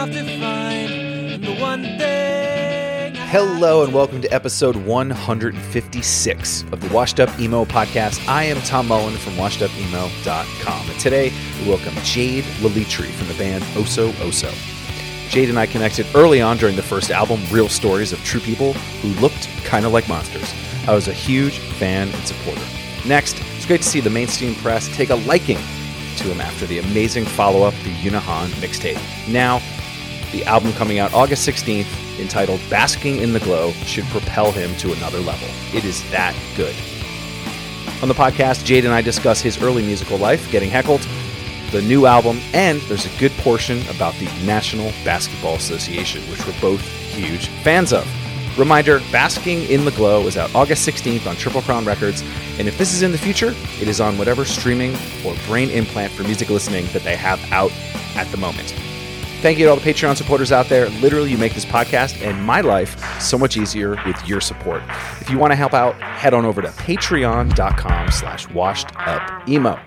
Off to find the one thing. Hello and welcome to episode 156 of the Washed Up Emo podcast. I am Tom Mullen from washedupemo.com. And today we welcome Jade Lilitri from the band Oso Oso. Jade and I connected early on during the first album, Real Stories of True People Who Looked Kind of Like Monsters. I was a huge fan and supporter. Next, it's great to see the mainstream press take a liking to him after the amazing follow up, the Yunahon mixtape. Now, the album coming out August 16th, entitled Basking in the Glow, should propel him to another level. It is that good. On the podcast, Jade and I discuss his early musical life, getting heckled, the new album, and there's a good portion about the National Basketball Association, which we're both huge fans of. Reminder Basking in the Glow is out August 16th on Triple Crown Records, and if this is in the future, it is on whatever streaming or brain implant for music listening that they have out at the moment. Thank you to all the Patreon supporters out there. Literally, you make this podcast and my life so much easier with your support. If you want to help out, head on over to patreon.com slash washed up emo.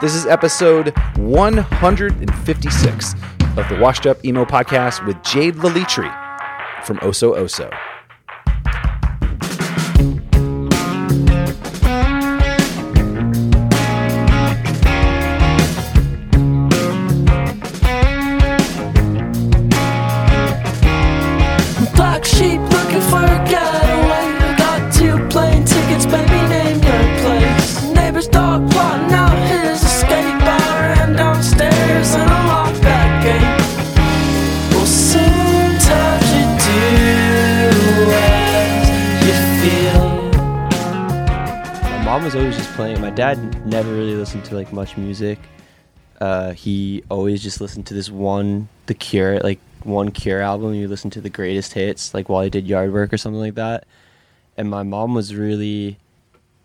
This is episode 156 of the Washed Up Emo podcast with Jade Lilitri from Oso Oso. Playing. My dad never really listened to like much music. Uh, he always just listened to this one, The Cure, like one Cure album. You listen to the greatest hits, like while he did yard work or something like that. And my mom was really,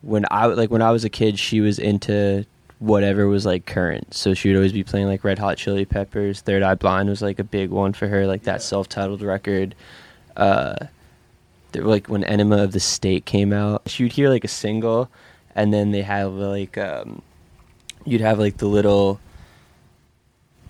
when I like when I was a kid, she was into whatever was like current. So she would always be playing like Red Hot Chili Peppers. Third Eye Blind was like a big one for her, like that self-titled record. Uh, like when Enema of the State came out, she would hear like a single, and then they have like um, you'd have like the little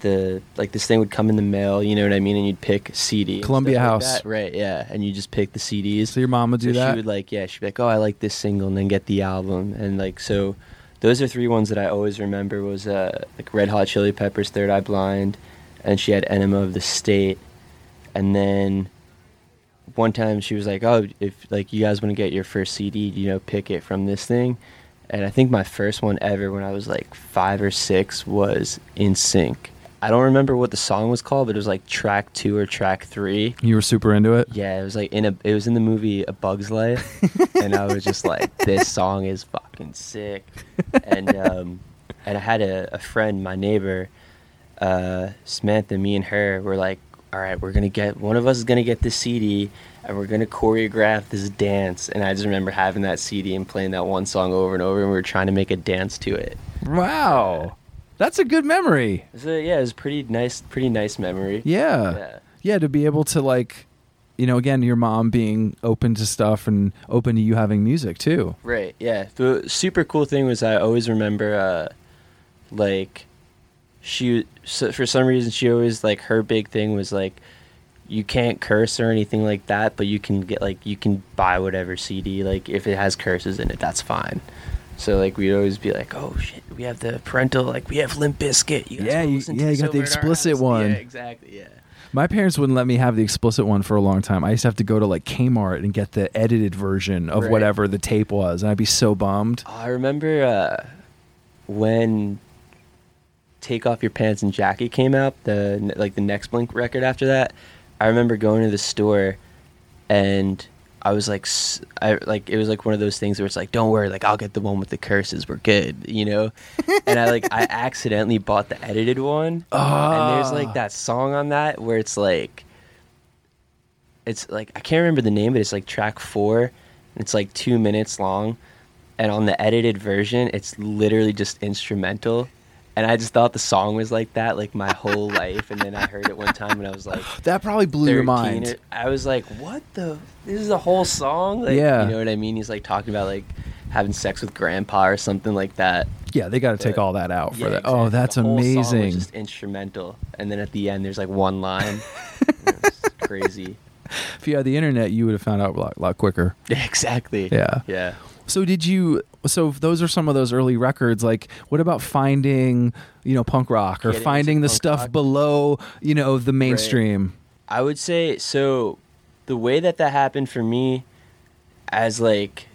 the like this thing would come in the mail, you know what I mean, and you'd pick a CD. Columbia stuff like House. right? Yeah, and you just pick the CDs. So your mom would do So that? She would like, yeah, she'd be like, oh, I like this single, and then get the album, and like so. Those are three ones that I always remember was uh, like Red Hot Chili Peppers, Third Eye Blind, and she had Enema of the State, and then one time she was like, "Oh, if like you guys want to get your first CD, you know, pick it from this thing." And I think my first one ever when I was like 5 or 6 was NSYNC. I don't remember what the song was called, but it was like track 2 or track 3. You were super into it. Yeah, it was like in a it was in the movie A Bug's Life and I was just like this song is fucking sick. And um and I had a, a friend, my neighbor, uh Samantha, me and her were like, all right, we're to get one of us is to get this CD and we're to choreograph this dance. And I just remember having that CD and playing that one song over and over and we were trying to make a dance to it. Wow. That's a good memory. So yeah, it was pretty nice pretty nice memory. Yeah. Yeah. Yeah, to be able to like you know, again, your mom being open to stuff and open to you having music too. Right. Yeah. The super cool thing was I always remember, uh, like, she so for some reason she always like her big thing was like you can't curse or anything like that, but you can get like you can buy whatever CD like if it has curses in it, that's fine. So like we'd always be like, oh shit, we have the parental like we have Limp Bizkit. You Yeah, you- yeah, you got the this over at our explicit one. Yeah, exactly. Yeah. My parents wouldn't let me have the explicit one for a long time. I used to have to go to like Kmart and get the edited version of Right. whatever the tape was, and I'd be so bummed. I remember uh, when "Take Off Your Pants and Jacket" came out, the like the next Blink record after that. I remember going to the store, and I was like, I like it was like one of those things where it's like, don't worry, like I'll get the one with the curses, we're good, you know. and I like I accidentally bought the edited one, and there's like ah. that song on that where it's like. It's like I can't remember the name, but it's like track four. It's like two minutes long, and on the edited version, it's literally just instrumental. And I just thought the song was like that, like my whole life. And then I heard it one time, and I was like, That probably blew your mind. or- I was like, what the? This is a whole song? Like, Yeah. You know what I mean? He's like talking about like having sex with grandpa or something like that. Yeah, they got to take all that out for Yeah, that. exactly. Oh, that's The whole song was amazing. just instrumental. And then at the end, there's like one line. crazy. If you had the internet, you would have found out a lot, lot quicker. exactly. Yeah. Yeah. So did you? So those are some of those early records. Like, what about finding, you know, punk rock or Getting finding the stuff rock. below, you know, the mainstream? I would say so. The way that that happened for me, as like,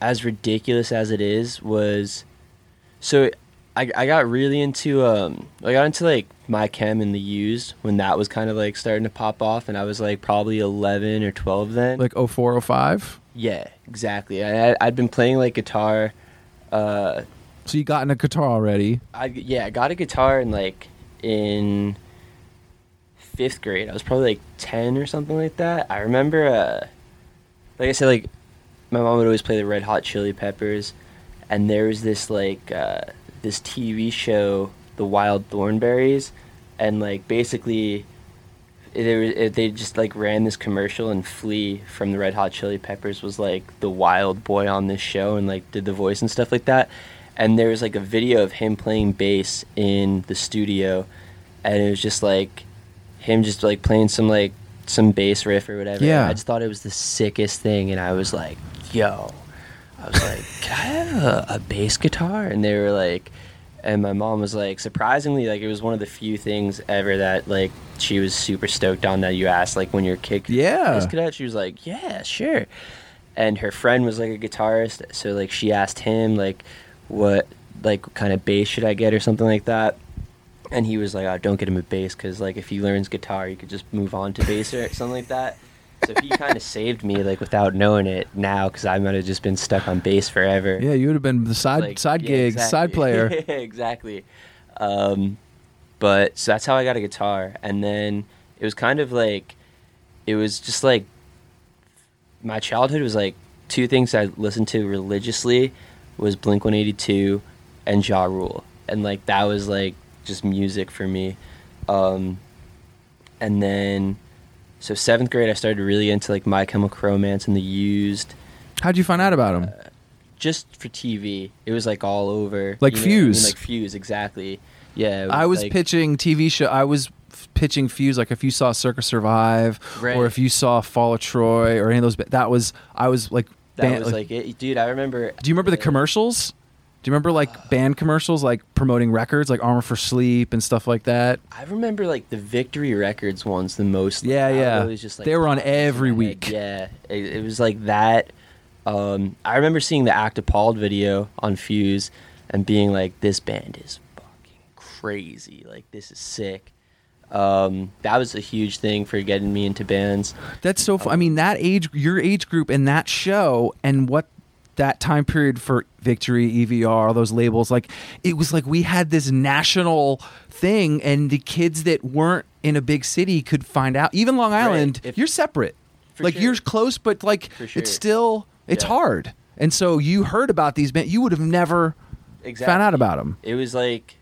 as ridiculous as it is, was so I I got really into um I got into like my chem in the used when that was kind of like starting to pop off, and I was like probably eleven or twelve then. Like 04, 05? yeah, exactly. I I'd been playing like guitar. Uh, So you got in a guitar already. I yeah, I got a guitar in like in fifth grade. I was probably like ten or something like that. I remember, uh, like I said, like my mom would always play the Red Hot Chili Peppers, and there was this like uh, this TV show, The Wild Thornberrys, and like basically. They, they just like ran this commercial and Flea from the Red Hot Chili Peppers was like the wild boy on this show and like did the voice and stuff like that and there was like a video of him playing bass in the studio and it was just like him just like playing some like some bass riff or whatever Yeah. i just thought it was the sickest thing and i was like yo i was like can i have a, a bass guitar and they were like and my mom was like surprisingly like it was one of the few things ever that like she was super stoked on that you asked like when your kid Yeah. guitar she was like yeah sure. And her friend was like a guitarist so like she asked him like what like kind of bass should i get or something like that. And he was like oh, don't get him a bass because like if he learns guitar you could just move on to bass or something like that so he kind of saved me like without knowing it now because i might have just been stuck on bass forever Yeah, you would have been the side like, side yeah, gig, side player. exactly. Um, but so that's how I got a guitar, and then it was kind of like, it was just like, my childhood was like two things I listened to religiously was Blink One Eighty Two and Ja Rule, and like that was like just music for me. Um, and then, so seventh grade, I started really into like My Chemical Romance and the Used How'd you find out about him? Uh, just for TV. It was like all over. Like you know what I mean? Fuse. Like Fuse, exactly. Yeah. it I was like- pitching TV show. I was pitching Fuse. Like if you saw Circa Survive, Right. or if you saw Fall of Troy, or any of those. That was I was like. That band- was like it, dude. I remember. Do you remember the commercials? Do you remember like band commercials, like promoting records, like Armor for Sleep and stuff like that? I remember like the Victory Records ones the most. Yeah, Like, yeah. always just, like, They were on every head. week. Yeah, it, it was like that. Um, I remember seeing the Act Appalled video on Fuse and being like, "This band is fucking crazy. Like this is sick." Um, that was a huge thing for getting me into bands. That's so. I mean, that age, your age group, and that show, and what that time period for Victory, EVR, all those labels, like it was like we had this national thing, and the kids that weren't in a big city could find out. Even Long Island, If- you're separate. Like sure. you're close, but like sure. it's still it's Yeah. hard. And so you heard about these bands, you would have never Exactly. found out about them. it was like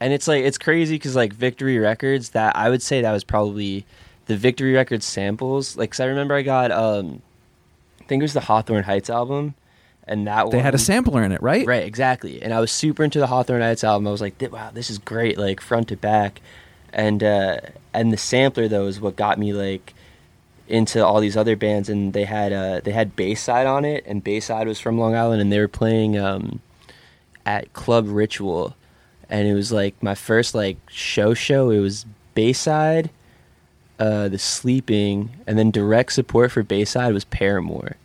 and it's like it's crazy because like victory records that i would say that was probably the victory records samples like 'cause i remember i got um i think it was the hawthorne heights album and that was They one, had a sampler in it, right? right exactly. And i was super into the hawthorne heights album. I was like wow this is great like front to back. And uh, and the sampler though is what got me like into all these other bands, and they had uh, they had Bayside on it, and Bayside was from Long Island, and they were playing um, at Club Ritual, and it was like my first like show show. It was Bayside, uh, the Sleeping, and then direct support for Bayside was Paramore,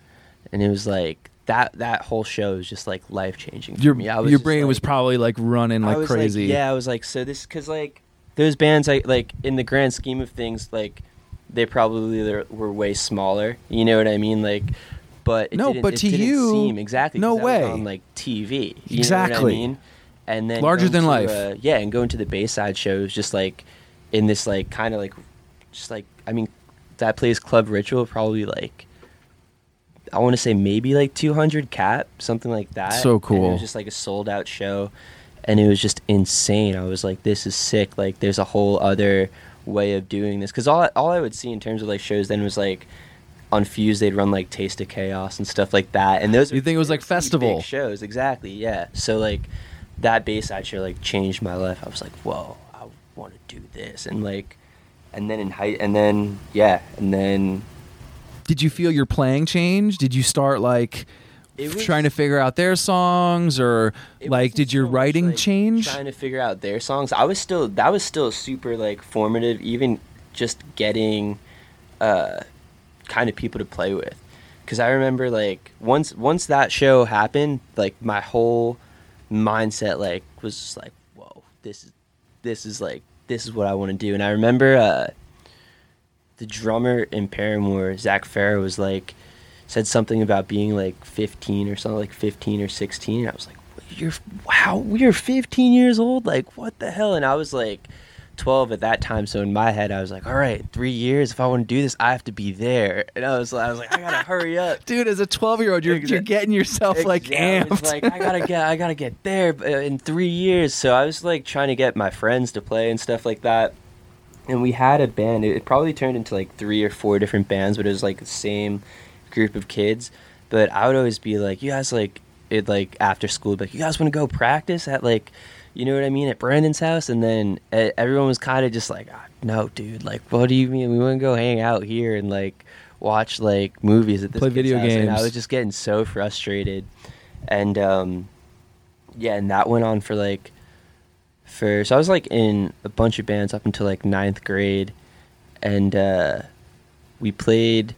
and it was like that that whole show was just like life changing for Your me. I was your brain like- was probably like running I like was crazy. yeah, I was like, so this because like those bands, I like in the grand scheme of things, like they probably were- were way smaller. You know what I mean? Like, but it No, didn't- but to you, seem exactly no way. on like TV. You Exactly. know what I mean? And then Larger than life. uh, yeah, and going to the Bayside shows, just like in this like kind of like, just like I mean, that place Club Ritual probably like. I want to say maybe like 200 cap, something like that. So And it cool. was just like a sold out show, and it was just insane. I was like, this is sick. Like, there's a whole other way of doing this. Because all I, all I would see in terms of like shows then was like on Fuse they'd run like Taste of Chaos and stuff like that. And those You think it was like festival. shows? Exactly. Yeah. So like that Bayside show like changed my life. I was like, whoa, I want to do this, and like, and then in height, and then yeah, and then Did you feel your playing change? Did you start like was- trying to figure out their songs or like did your so much, writing like, change? Trying to figure out their songs. I was still that was still super like formative. Even just getting uh, kind of people to play with. Because I remember like once once that show happened, like my whole mindset like was just like, whoa, this is this is like this is what I want to do. And I remember uh, the drummer in Paramore, Zac Farro, was like said something about being like 15 or something like 15 or 16. And I was like, you're wow, we're 15 years old. Like what the hell? And I was like 12 at that time. So in my head, I was like, all right, three years. If I want to do this, I have to be there. And I was, I was like, I gotta hurry up. Dude, as a 12 year old, you're, you're getting yourself like amped. Like I gotta get, I gotta get there uh, in three years. So I was like trying to get my friends to play and stuff like that. And we had a band. It, it probably turned into like three or four different bands, but it was like the same group of kids. But I would always be like, you guys like it like after school, like you guys want to go practice at like. You know what I mean at Brandon's house, and then everyone was kind of just like, ah, "No, dude. Like, what do you mean? We want to go hang out here and like watch like movies at this Play video house." And I was just getting so frustrated, and um, yeah, and that went on for like for so I was like in a bunch of bands up until like ninth grade, and uh, we played.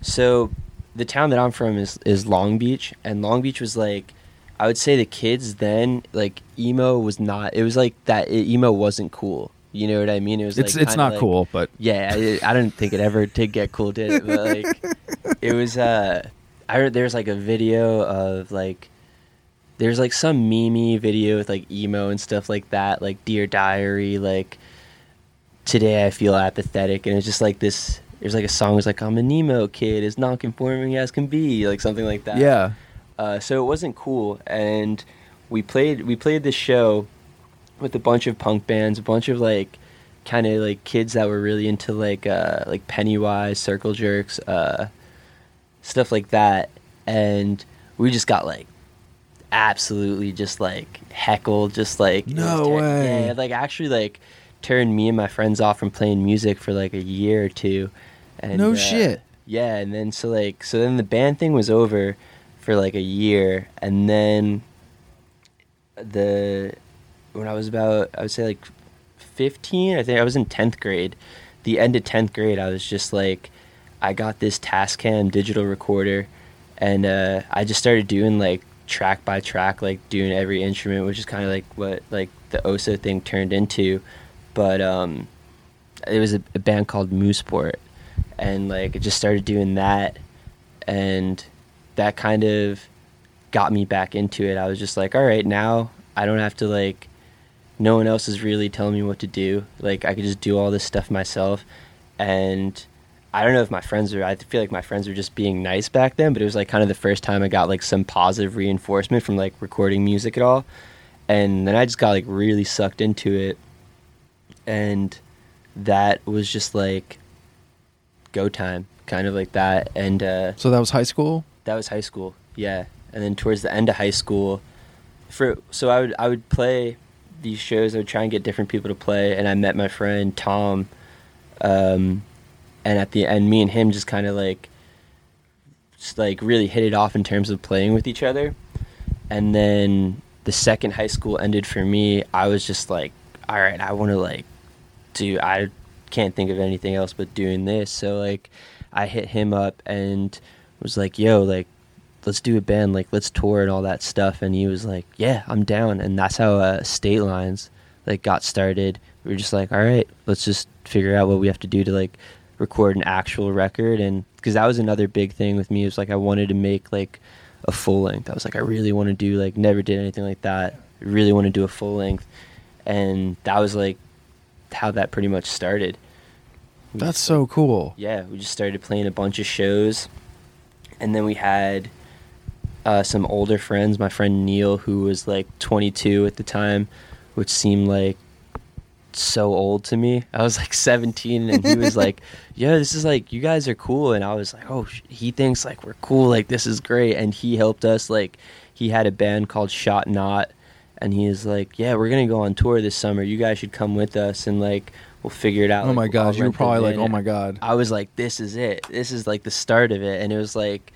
So the town that I'm from is is Long Beach, and Long Beach was like. I would say the kids then like emo was not. It was like that. It, emo wasn't cool. You know what I mean? It was. it's like, it's kinda not like- cool, but yeah, I, I didn't think it ever did get cool, did it? But like, it was. Uh, I heard there's like a video of like, there's like some meme video with like emo and stuff like that, like Dear Diary, like today I feel apathetic, and it's just like this. There's like a song was like I'm an emo kid, as non-conforming as can be, like something like that. yeah. Uh, so it wasn't cool, and we played we played this show with a bunch of punk bands, a bunch of like kind of like kids that were really into like uh, like Pennywise, Circle Jerks, uh, stuff like that, and we just got like absolutely just like heckled, just like No way. Yeah, like actually like turned me and my friends off from playing music for like a year or two. And, No uh, shit. Yeah, and then so like so then the band thing was over for like a year, and then the when I was about I would say like fifteen, I think I was in tenth grade. The end of tenth grade, I was just like, I got this Tascam digital recorder, and uh, I just started doing like track by track, like doing every instrument, which is kind of like what like the Oso thing turned into. But um, it was a, a band called Mooseport, and like I just started doing that, and that kind of got me back into it. I was just like, all right, now I don't have to like no one else is really telling me what to do. Like I could just do all this stuff myself. And I don't know if my friends were I feel like my friends were just being nice back then, but it was like kind of the first time I got like some positive reinforcement from like recording music at all. And then I just got like really sucked into it. And that was just like go time, kind of like that. And uh So that was high school? that was high school, yeah. And then towards the end of high school, for so I would I would play these shows. I would try and get different people to play, and I met my friend Tom, um, and at the end, me and him just kind of like, just like really hit it off in terms of playing with each other. And then the second high school ended for me, I was just like, all right, I want to like do. I can't think of anything else but doing this. So like, I hit him up and was like, yo, like let's do a band, like let's tour and all that stuff. And he was like, yeah, I'm down. And that's how uh, State Lines like got started. We were just like, all right, let's just figure out what we have to do to like record an actual record. And because that was another big thing with me, it was like I wanted to make like a full length. I was like, I really want to do like never did anything like that. I really want to do a full length. And that was like how that pretty much started. We That's just, so cool. yeah, we just started playing a bunch of shows, and then we had uh, some older friends. My friend Neil, who was like 22 at the time, which seemed like so old to me. I was like 17, and he was like, "Yo, this is like you guys are cool," and I was like, "Oh, sh- he thinks like we're cool. Like this is great," and he helped us. Like he had a band called Shot Not. And he is like, "Yeah, we're gonna go on tour this summer. You guys should come with us, and like, we'll figure it out." Oh Like, my god, you were probably like, oh my god. I was like, this is it. This is like the start of it. And it was like,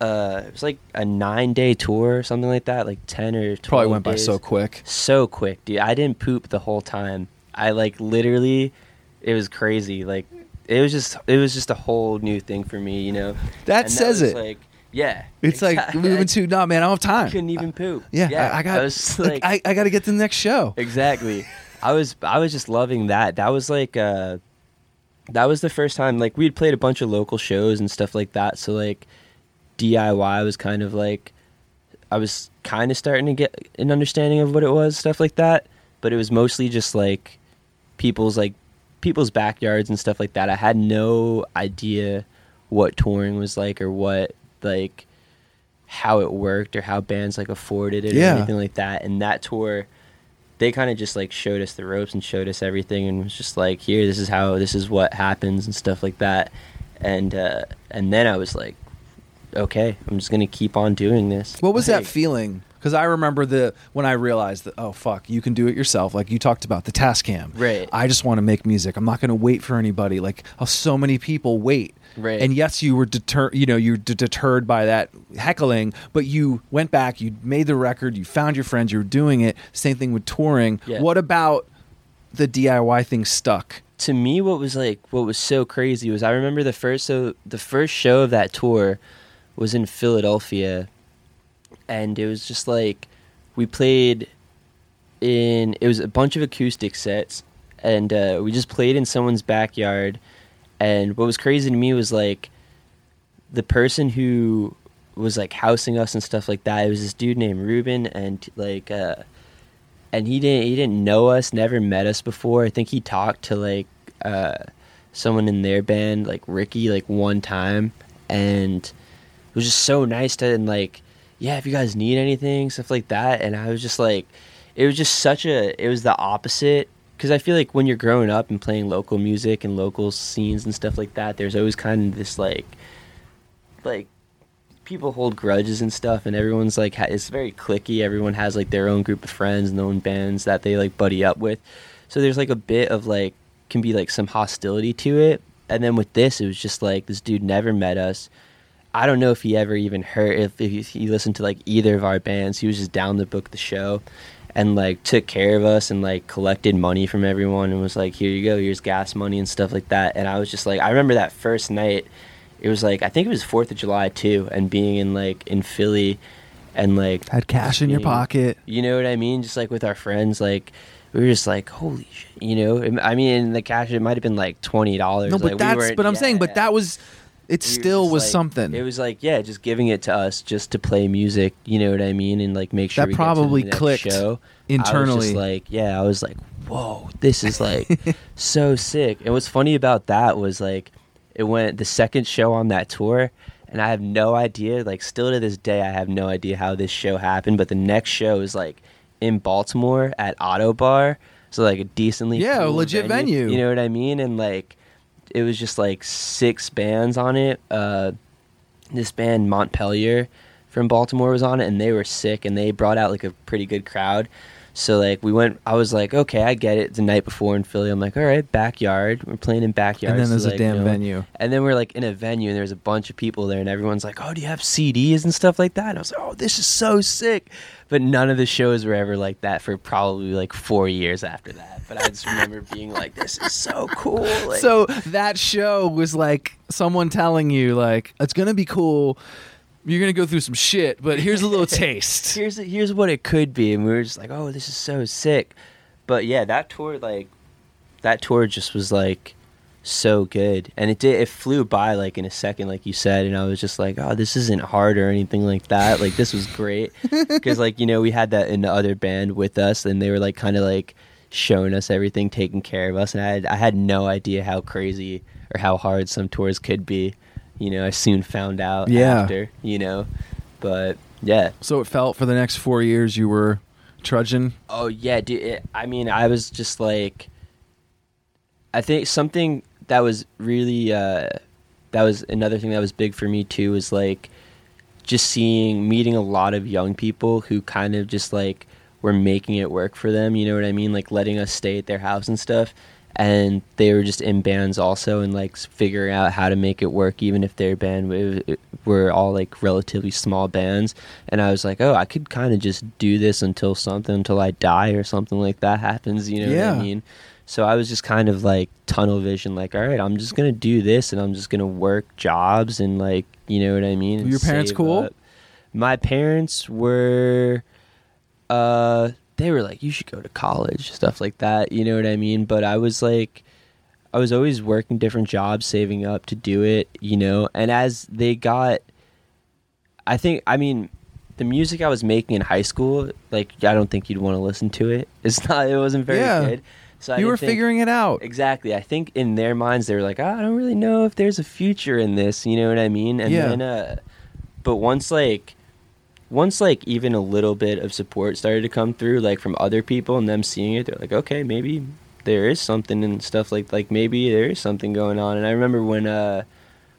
uh, it was like a nine day tour or something like that, like 10 or 12 Probably went by so quick. So quick, dude. I didn't poop the whole time. I like literally, it was crazy. Like, it was just, it was just a whole new thing for me, you know? That And says was it. Like, yeah. It's like moving to no man. I don't have I time. couldn't even poop. Yeah, I, I got. was like, like, I, I got to get to the next show. exactly i was i was just loving that that was like uh that was the first time like we'd played a bunch of local shows and stuff like that so like diy was kind of like i was kind of starting to get an understanding of what it was stuff like that but it was mostly just like people's like people's backyards and stuff like that i had no idea what touring was like or what like how it worked or how bands like afforded it Yeah. or anything like that and that tour they kind of just like showed us the ropes and showed us everything and was just like here this is how this is what happens and stuff like that and uh and then i was like okay i'm just gonna keep on doing this What was that feeling? Because I remember the when I realized that oh fuck, you can do it yourself. Like you talked about the Tascam. Right. I just want to make music. I'm not going to wait for anybody. Like how so many people wait. Right. And yes, you were deter. You know, you were d- deterred by that heckling, but you went back. You made the record. You found your friends. You were doing it. Same thing with touring. Yeah. What about the DIY thing stuck? to me what was like what was so crazy was I remember the first so the first show of that tour was in Philadelphia and it was just like we played in it was a bunch of acoustic sets and uh, we just played in someone's backyard and what was crazy to me was like the person who was like housing us and stuff like that it was this dude named Ruben and like uh and he didn't he didn't know us, never met us before. I think he talked to like uh, someone in their band, like Ricky, like one time, and it was just so nice to and like, yeah, if you guys need anything, stuff like that. And I was just like, it was just such a, it was the opposite. Because I feel like when you're growing up and playing local music and local scenes and stuff like that, there's always kind of this like, like people hold grudges and stuff and everyone's like it's very clicky everyone has like their own group of friends and their own bands that they like buddy up with. So there's like a bit of like can be like some hostility to it. And then with this it was just like this dude never met us i don't know if he ever even heard if, if he listened to like either of our bands he was just down to book the show and like took care of us and like collected money from everyone and was like here you go here's gas money and stuff like that and i was just like i remember that first night it was like I think it was Fourth of July too, and being in like in Philly, and like Had cash in your pocket. You know what I mean? Just like with our friends, like we were just like, holy shit, you know. I mean, the cash it might have been like twenty dollars. No, but like, that's. We but I'm saying, yeah. but that was. It We still was like- something. It was like yeah, just giving it to us just to play music. You know what I mean? And like make sure That we get to the probably clicked show. I was internally. just like yeah, I was like, whoa, this is like so sick. And what's funny about that was like it went the second show on that tour. And I have no idea, like, still to this day, I have no idea how this show happened. But the next show is like in Baltimore at Ottobar, so like a decently Yeah, cool legit venue. You know what I mean? And like, it was just like six bands on it. Uh, this band Montpelier from Baltimore was on it, and they were sick, and they brought out like a pretty good crowd. So like we went. I was like, okay, I get it. The night before in Philly, I'm like, all right, backyard. We're playing in backyard. And then there's a damn venue. And then we're like in a venue, and there's a bunch of people there, and everyone's like, oh, do you have CDs and stuff like that? And I was like, oh, this is so sick. But none of the shows were ever like that for probably like four years after that. But I just remember being like, this is so cool. Like, so that show was like someone telling you like it's gonna be cool. You're gonna go through some shit, but here's a little taste. here's here's what it could be, and we were just like, oh, this is so sick. But yeah, that tour like that tour just was like so good, and it did it flew by like in a second, like you said, and I was just like, oh, this isn't hard or anything like that. Like this was great because like you know we had that in the other band with us, and they were like kind of like showing us everything, taking care of us, and I had I had no idea how crazy or how hard some tours could be. You know, I soon found out Yeah. after. You know, but yeah. So it felt for the next four years you were trudging. Oh yeah, dude. It, I mean, I was just like, I think something that was really uh, that was another thing that was big for me too was like just seeing meeting a lot of young people who kind of just like were making it work for them. You know what I mean? Like letting us stay at their house and stuff. And they were just in bands also, and like figuring out how to make it work, even if their band were all like relatively small bands. And I was like, oh, I could kind of just do this until something, until I die or something like that happens. You know what I mean? So I was just kind of like tunnel vision, like, all right, I'm just gonna do this, and I'm just gonna work jobs, and like, you know what I mean. Were your parents cool? up. My parents were, uh, they were like, you should go to college, stuff like that. You know what I mean? But I was like, I was always working different jobs, saving up to do it, you know. And as they got, I think, I mean, the music I was making in high school, like, I don't think you'd want to listen to it. It's not, it wasn't very Yeah. good. So I you were think- figuring it out. Exactly. I think in their minds they were like, "Ah, I don't really know if there's a future in this. You know what I mean? And Yeah. then, uh, but once like, once like even a little bit of support started to come through, like from other people and them seeing it, they're like, okay, maybe there is something and stuff like like maybe there is something going on. And I remember when uh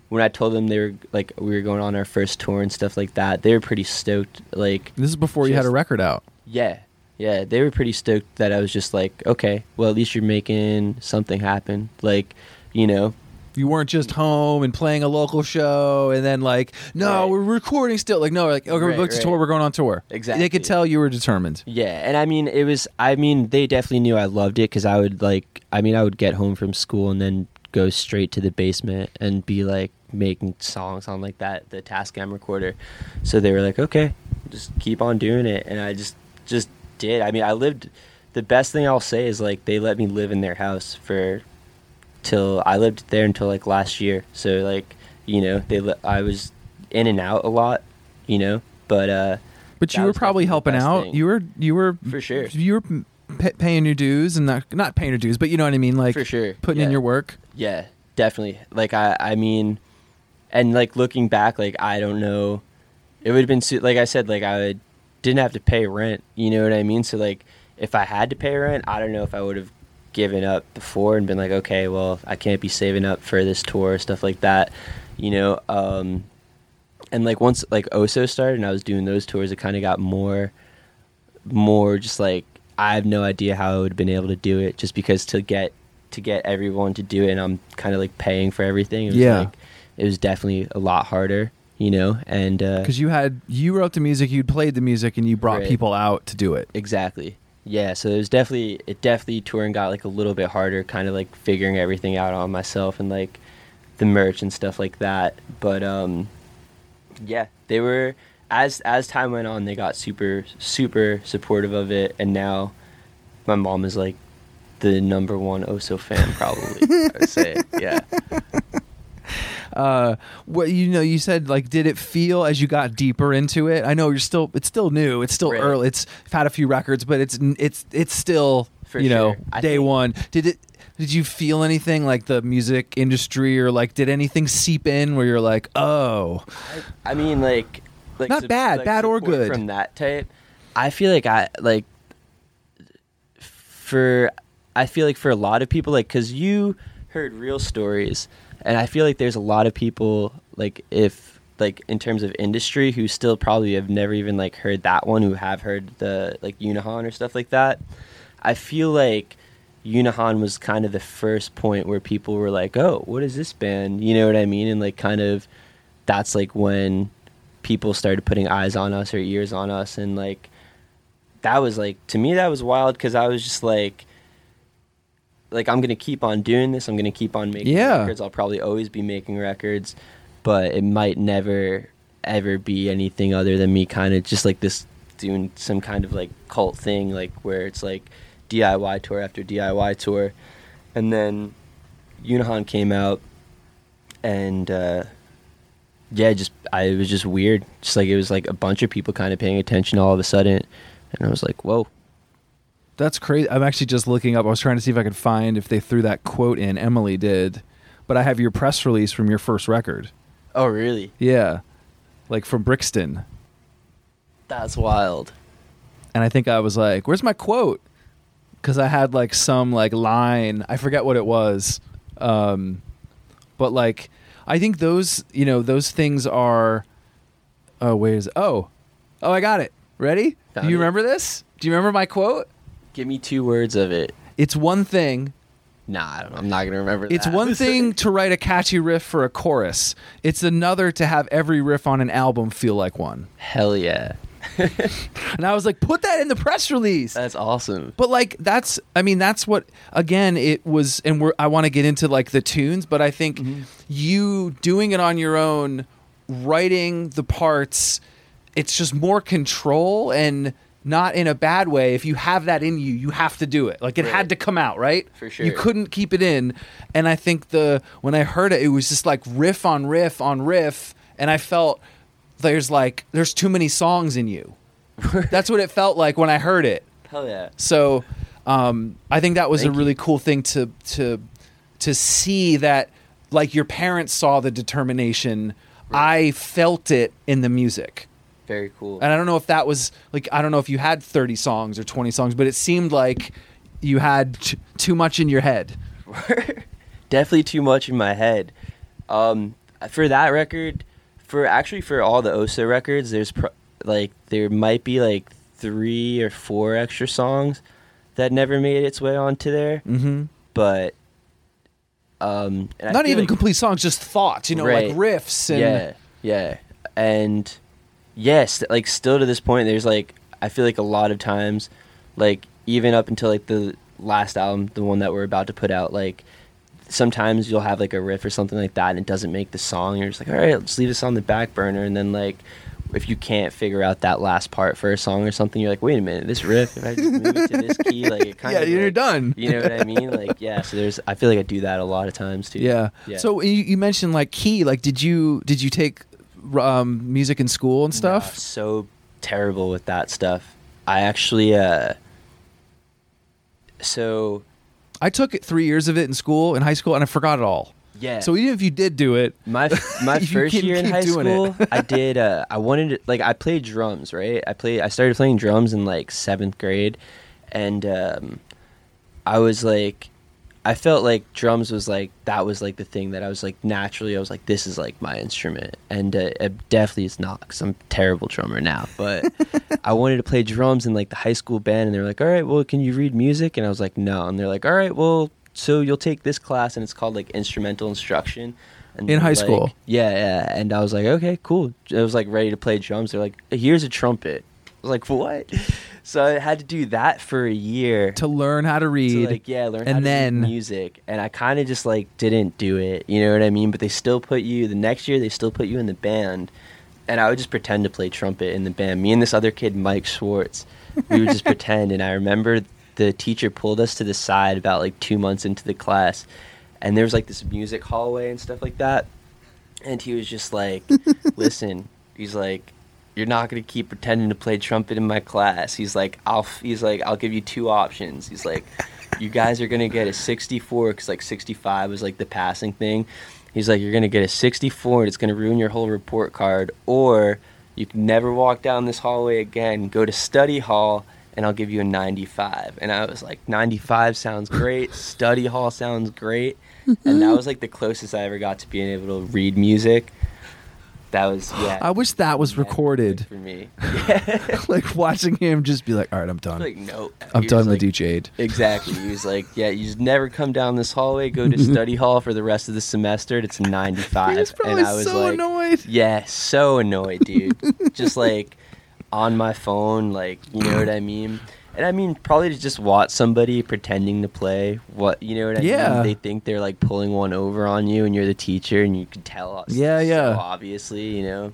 when I told them they were like we were going on our first tour and stuff like that, they were pretty stoked. Like This is before you had a record out. yeah, yeah, they were pretty stoked that I was just like, okay, well at least you're making something happen. Like, you know, You weren't just home and playing a local show and then like, no, Right. we're recording still. Like, no, like, okay, we Right, booked a tour, we're going on tour. Exactly. They could tell you were determined. yeah, and I mean, it was. I mean, they definitely knew I loved it because I would like. I mean, I would get home from school and then go straight to the basement and be like making songs on like that the Tascam recorder. So they were like, okay, just keep on doing it, and I just just did. I mean, I lived. The best thing I'll say is like they let me live in their house for till I lived there until like last year. So like you know they I was in and out a lot, you know, but uh But you were probably helping out. thing. You were, you were For sure. You were p- paying your dues and not not paying your dues, but you know what I mean. Like For sure, putting in your work. Yeah, definitely. Like I, I mean, and like looking back, like I don't know, it would have been like I said, like I would, didn't have to pay rent. You know what I mean? So like, if I had to pay rent, I don't know if I would have given up before and been like, okay, well, I can't be saving up for this tour, stuff like that. You know, um, and like once like Oso started and I was doing those tours, it kind of got more, more just like I have no idea how I would have been able to do it just because to get to get everyone to do it and I'm kind of like paying for everything. It was Yeah. like it was definitely a lot harder, you know, and uh Because you had you wrote the music, you'd played the music, and you brought Right. people out to do it. exactly. Yeah, so it was definitely it definitely touring got like a little bit harder, kind of like figuring everything out on myself and like the merch and stuff like that. But um yeah, they were as as time went on, they got super super supportive of it and now my mom is like the number one Oso fan probably. I would say. Yeah. Uh, what you know, you said like, did it feel as you got deeper into it? I know you're still, it's still new, it's still Right. early. It's I've had a few records, but it's it's it's still For you know. I day think- one. Did it? Did you feel anything like the music industry, or like did anything seep in where you're like, oh, I mean, like, like Not bad, bad or good. from that type. I feel like I like for I feel like for a lot of people, like, cause you heard real stories, and I feel like there's a lot of people like if like in terms of industry who still probably have never even like heard that one who have heard the like Yunahon or stuff like that. I feel like Yunahon was kind of the first point where people were like, "Oh, what is this band?" You know what I mean? And like kind of that's like when people started putting eyes on us or ears on us and like that was like to me that was wild cuz I was just like like I'm to keep on doing this. I'm to keep on making Yeah. records. I'll probably always be making records, but it might never ever be anything other than me kind of just like this doing some kind of like cult thing like where it's like DIY tour after DIY tour. And then Yunahon came out and uh yeah, just I it was just weird. Just like it was like a bunch of people kind of paying attention all of a sudden. And I was like, "Whoa." That's crazy. I'm actually just looking up. I was trying to see if I could find if they threw that quote in. Emily did, but I have your press release from your first record. Oh, really? Yeah, like from Brixton, That's wild. and I think I was like, "Where's my quote?" Because I had like some like line. I forget what it was, um, but like I think those you know those things are. Oh wait, is oh, oh I got it. Ready? Found Do you it. remember this? Do you remember my quote? Give me two words of it. It's one thing Nah, I don't, I'm not gonna remember. It's that. one thing to write a catchy riff for a chorus. It's another to have every riff on an album feel like one. Hell yeah, And I was like, put that in the press release. that's awesome. But like that's I mean that's what again it was and we're I want to get into like the tunes, but I think mm-hmm. you doing it on your own, writing the parts, it's just more control and not in a bad way. If you have that in you, you have to do it. Like it Right. had to come out, right? For sure. You couldn't keep it in. And I think the when I heard it, it was just like riff on riff on riff, and I felt there's like there's too many songs in you. That's what it felt like when I heard it. Hell yeah. So um, I think that was Thank a you. really cool thing to to to see that like your parents saw the determination. I felt it in the music. Very cool. And I don't know if that was like I don't know if you had 30 songs or 20 songs, but it seemed like you had t- too much in your head. Definitely too much in my head. Um, for that record, for actually for all the Oso records, there's pro- like there might be like three or four extra songs that never made its way onto there. Mm-hmm. But um, Not even like- complete songs, just thoughts, you know, like riffs and yeah, yeah, and yes, like still to this point, there's like I feel like a lot of times, like even up until like the last album, the one that we're about to put out, like sometimes you'll have like a riff or something like that, and it doesn't make the song. You're just like, all right, let's leave this on the back burner, and then like. If you can't figure out that last part for a song or something, you're like, wait a minute, this riff, if I just move it to this key, like it kind of Yeah, of you're like- done. You know what I mean? Like, yeah. So there's, I feel like I do that a lot of times too. Yeah. Yeah. So you, you mentioned like key. Like, did you did you take um, music in school and stuff? so terrible with that stuff. I actually uh so I took it three years of it in school in high school, and I forgot it all. yeah. So even if you did do it, my my first year in high school. I did uh I wanted to, like I played drums, right? I played I started playing drums in like 7th grade and um I was like I felt like drums was like that was like the thing that I was like naturally I was like this is like my instrument. And uh, it definitely is not because I'm a terrible drummer now. But I wanted to play drums in like the high school band and they're like all right well can you read music? And I was like no. And they're like all right well so you'll take this class and it's called like instrumental instruction. And In high like- school? yeah yeah. And I was like okay cool. I was like ready to play drums. They're like here's a trumpet I was like what? So I had to do that for a year. To learn how to read, to like yeah learn and how to then- read music. And i kind of just like didn't do it you know what i mean? But they still put you the next year they still put you in the band. And i would just pretend to play trumpet in the band. Me and this other kid mike schwartz we would just pretend. And i remember the teacher pulled us to the side about like two months into the class. And there was like this music hallway and stuff like that. And he was just like listen he's like you're not going to keep pretending to play trumpet in my class. He's like i'll he's like i'll give you two options. He's like you guys are going to get a 64 because like 65 was like the passing thing. He's like you're going to get a 64 and it's going to ruin your whole report card or you can never walk down this hallway again go to study hall and i'll give you a 95 and i was like 95 sounds great. Study hall sounds great. And that was like the closest i ever got to being able to read music that was yeah. I wish that was never recorded. for me. like watching him just be like, all right, I'm done. like no, I'm done like, with DJ. Exactly. He was like, "Yeah, you just never come down this hallway. Go to study hall for the rest of the semester. It's 95." He was probably and I was so like, annoyed. Yeah, so annoyed, dude. just like on my phone, like you know what I mean. And I mean, probably to just watch somebody pretending to play what you know what I Yeah. mean. They think they're like pulling one over on you, and you're the teacher, and you can tell. Yeah, so yeah. Obviously, you know.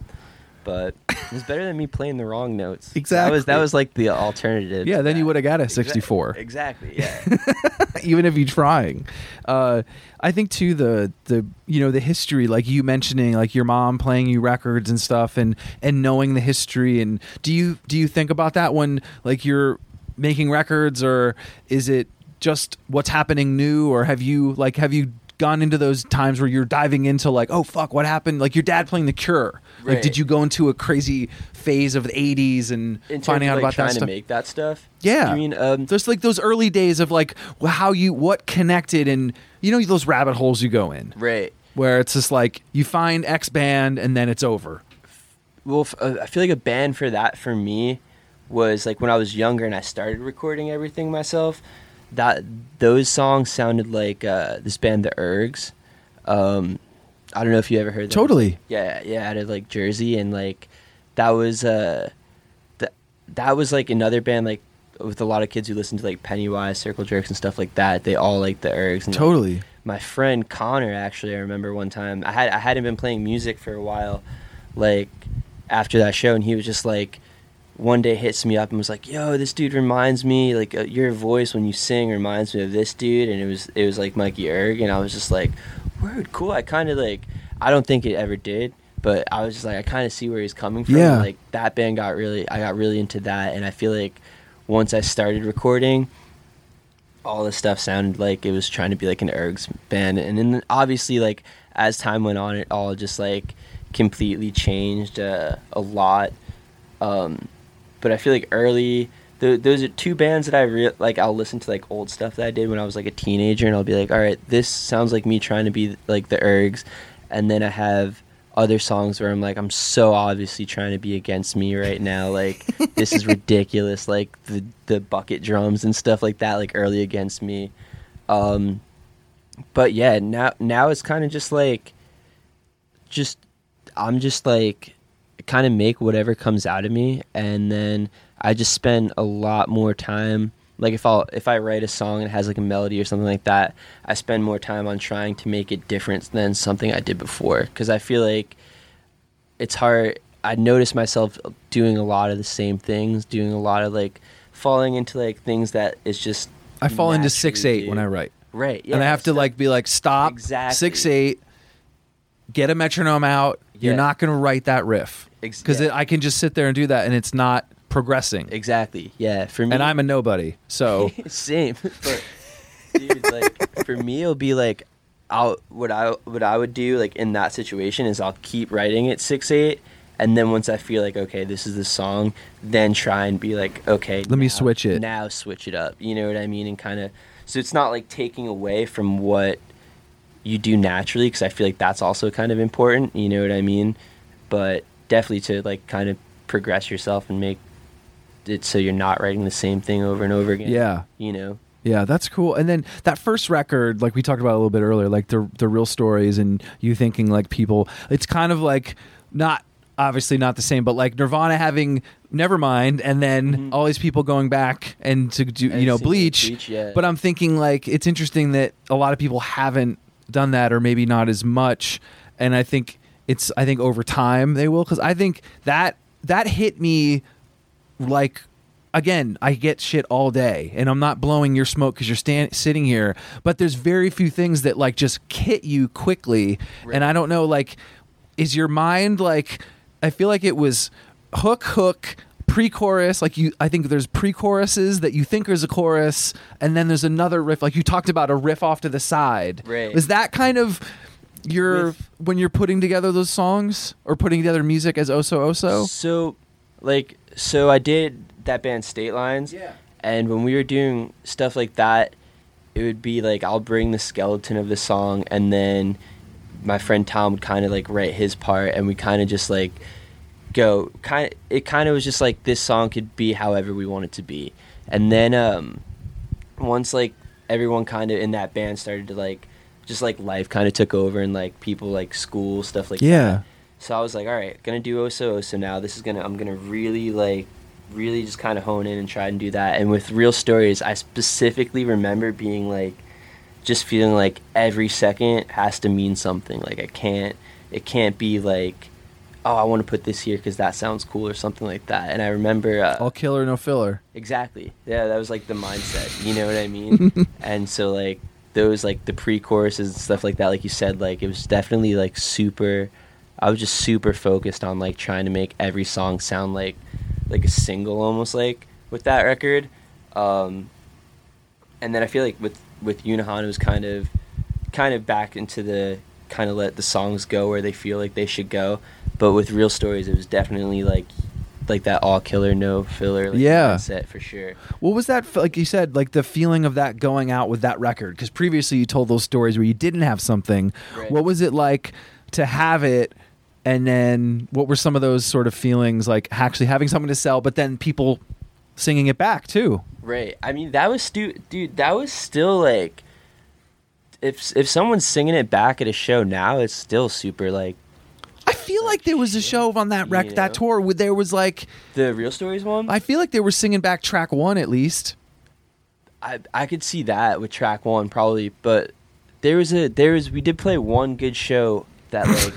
But it's better than me playing the wrong notes. That Exactly. was that was like the alternative. Yeah, then you would have got a Exac- 64. Exactly. Yeah. even if you're trying. Uh, I think too the the you know the history, like you mentioning, like your mom playing you records and stuff, and and knowing the history. And do you do you think about that when like you're making records, or is it just what's happening new, or have you like have you gone into those times where you're diving into like oh fuck what happened like your dad playing the cure like did you go into a crazy phase of the 80s and In finding out like, about trying that to stuff make that stuff. Yeah. I mean, um, there's like those early days of like how you what connected and you know those rabbit holes you go in right. where it's just like you find X band and then it's over. Well, f- uh, I feel like a band for that for me was like when I was younger and I started recording everything myself. That those songs sounded like uh, this band, the Ergs. Um, I don't know if you ever heard. Them. Totally. Yeah, yeah, out of like Jersey, and like that was uh, that that was like another band like with a lot of kids who listen to like Pennywise, Circle Jerks, and stuff like that. They all like the Ergs. And, like, Totally. my friend Connor actually I remember one time I had I hadn't been playing music for a while like after that show and he was just like one day hits me up and was like yo this dude reminds me like uh, your voice when you sing reminds me of this dude. And it was it was like Mikey Erg and I was just like word cool. I kind of like I don't think it ever did but I was just like I kind of see where he's coming from. Yeah. like that band got really I got really into that and I feel like once I started recording all this stuff sounded like it was trying to be like an ergs band. And then obviously like as time went on it all just like completely changed uh, a lot. Um, but i feel like early th- those are two bands that i re- like i'll listen to like old stuff that i did when i was like a teenager and i'll be like all right this sounds like me trying to be like the ergs and then i have other songs where i'm like i'm so obviously trying to be against me right now like this is ridiculous like the the bucket drums and stuff like that like early against me. Um but yeah now now it's kind of just like just i'm just like kind of make whatever comes out of me and then i just spend a lot more time like if i if i write a song and it has like a melody or something like that i spend more time on trying to make it different than something i did before because i feel like it's hard i notice myself doing a lot of the same things doing a lot of like falling into like things that is just I fall into six eight do. when I write. right yeah and I have to like be like stop Exactly. six eight get a metronome out. You're Yeah. not going to write that riff because yeah. I can just sit there and do that and it's not progressing. exactly yeah for me And I'm a nobody. So Same, but dude, like for me, it'll be like, I'll what I what I would do like in that situation is I'll keep writing it six eight, and then once I feel like okay, this is the song, then try and be like okay, Let me switch it. now, switch it up. You know what I mean? And kind of so it's not like taking away from what you do naturally because I feel like that's also kind of important. You know what I mean? But definitely to like kind of progress yourself and make it so you're not writing the same thing over and over again. Yeah. You know. Yeah, that's cool. And then that first record, like we talked about a little bit earlier, like the the real stories and you thinking like people, it's kind of like not obviously not the same, but like Nirvana having Nevermind, and then mm-hmm. all these people going back and to do you know Bleach. Bleach, yeah. But I'm thinking like it's interesting that a lot of people haven't done that, or maybe not as much. And I think it's I think over time they will because I think that that hit me like again i get shit all day and i'm not blowing your smoke because you're stand- sitting here but there's very few things that like just hit you quickly and i don't know like is your mind like i feel like it was hook hook pre-chorus like you i think there's pre-choruses that you think is a chorus and then there's another riff like you talked about a riff off to the side Right. is that kind of your With- when you're putting together those songs or putting together music as oso oso So, like, so I did that band State Lines. Yeah. And when we were doing stuff like that, it would be like I'll bring the skeleton of the song and then my friend Tom would kind of like write his part, and we kind of just like go kind. of It kind of was just like this song could be however we want it to be, and then um, once like everyone kind of in that band started to like just like life kind of took over and like people like school stuff like Yeah. that. So I was like, all right, gonna do Oso Oso now. This is gonna I'm gonna really like really just kind of hone in and try and do that. And with real stories, I specifically remember being like just feeling like every second has to mean something. Like I can't it can't be like oh I want to put this here because that sounds cool or something like that. And I remember uh, All killer, no filler. Exactly. Yeah, that was like the mindset. You know what I mean? and so like those like the pre-choruses and stuff like that, like you said, like it was definitely like super. I was just super focused on like trying to make every song sound like like a single almost like with that record. Um, and then I feel like with with Yunahon it was kind of kind of back into the kind of let the songs go where they feel like they should go. But with real stories, it was definitely like like that all killer no filler like Yeah. mindset for sure. What was that? Like you said, like the feeling of that going out with that record? Because previously you told those stories where you didn't have something. Right. What was it like to have it? And then what were some of those sort of feelings like actually having something to sell, but then people singing it back too? Right. I mean, that was stu- dude. That was still like, if if someone's singing it back at a show now, it's still super like I feel like there was a show on that rec You that know? tour where there was like the real stories one. I feel like they were singing back track one at least. I I could see that with track one probably, but there was a there was we did play one good show that like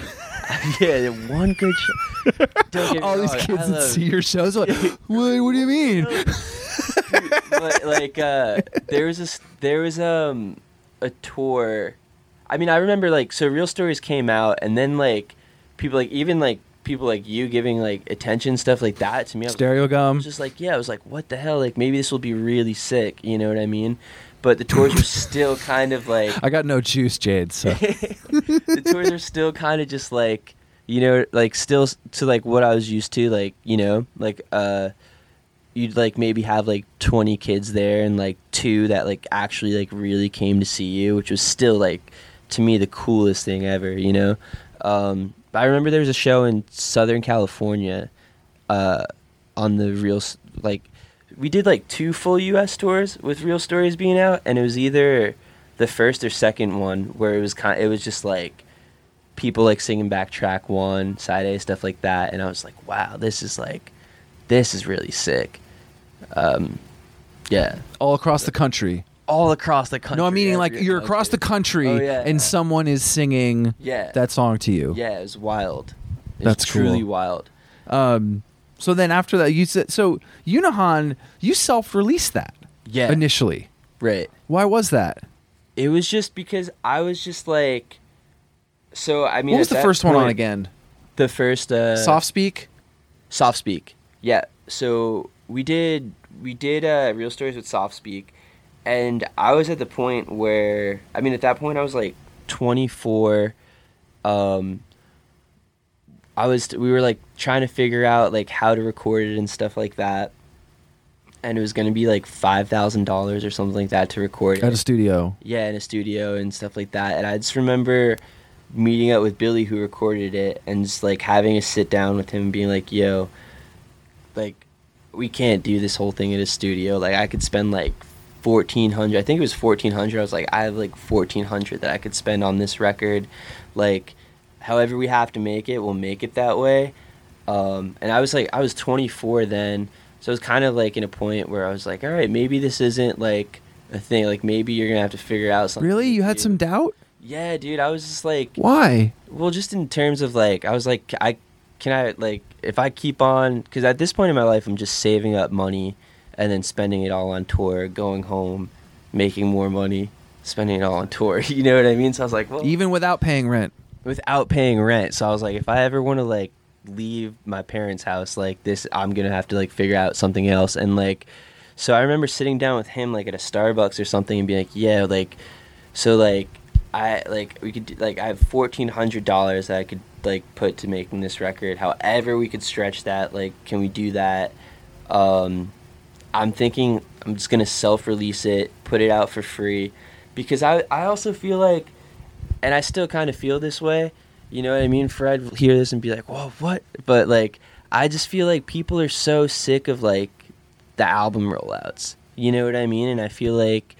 yeah one good show. Don't get me All these wrong, I kids that love- see your shows like, what, what do you mean? but like uh there was this there was um a tour i mean i remember like so real stories came out and then like people like even like people like you giving like attention stuff like that to me I was, Stereogum. was just like yeah i was like what the hell like maybe this will be really sick you know what i mean but the tours were still kind of like I got no juice, Jade. So the tours are still kind of just like you know like still to like what i was used to like you know like uh you'd like maybe have like 20 kids there and like two that like actually like really came to see you which was still like to me the coolest thing ever you know um i remember there was a show in southern california uh on the real like we did like two full us tours with real stories being out and it was either the first or second one where it was kind Of, it was just like people like singing back track one side a stuff like that and i was like wow this is like this is really sick um yeah all across the country. All across the country No, I'm meaning like you're across the country Oh, yeah. and someone is singing Yeah. that song to you. yeah it was wild it That's was truly cool. wild Um, so then after that, you said so Yunahon, you self-released that yeah initially. right Why was that? it was just because i was just like so i mean what was at the that first one on point- again? the first uh Soft speak. Soft Speak. Yeah. So we did we did uh, real stories with Soft Speak, and I was at the point where I mean at that point I was like 24. Um, I was we were like trying to figure out like how to record it and stuff like that, and it was gonna be like five thousand dollars or something like that to record it At a studio. yeah, in a studio and stuff like that. And I just remember meeting up with Billy who recorded it and just like having a sit down with him and being like, yo, like we can't do this whole thing in a studio. Like I could spend like fourteen hundred I think it was fourteen hundred. I was like, I have like fourteen hundred that I could spend on this record. Like however we have to make it, we'll make it that way. Um, and I was like I was twenty four then. So I was kind of like in a point where I was like, all right, maybe this isn't like a thing. Like maybe you're gonna have to figure out something. Really? You had do. some doubt? Yeah, dude. I was just like, Why? well, just in terms of like, I was like, I can I like if I keep on because at this point in my life, I'm just saving up money and then spending it all on tour, going home, making more money, spending it all on tour. You know what I mean? So I was like, well, Even without paying rent. without paying rent. So I was like, if I ever want to like leave my parents' house like this, I'm gonna have to like figure out something else. And like, so I remember sitting down with him like at a Starbucks or something and being like, yeah, like, so like I like we could do, like I have fourteen hundred dollars that I could like put to making this record. However, we could stretch that. Like, can we do that? Um, I'm thinking I'm just gonna self-release it, put it out for free, because I I also feel like and I still kind of feel this way. You know what I mean? Fred will hear this and be like, "Whoa, what?" But like, I just feel like people are so sick of like the album rollouts. You know what I mean? And I feel like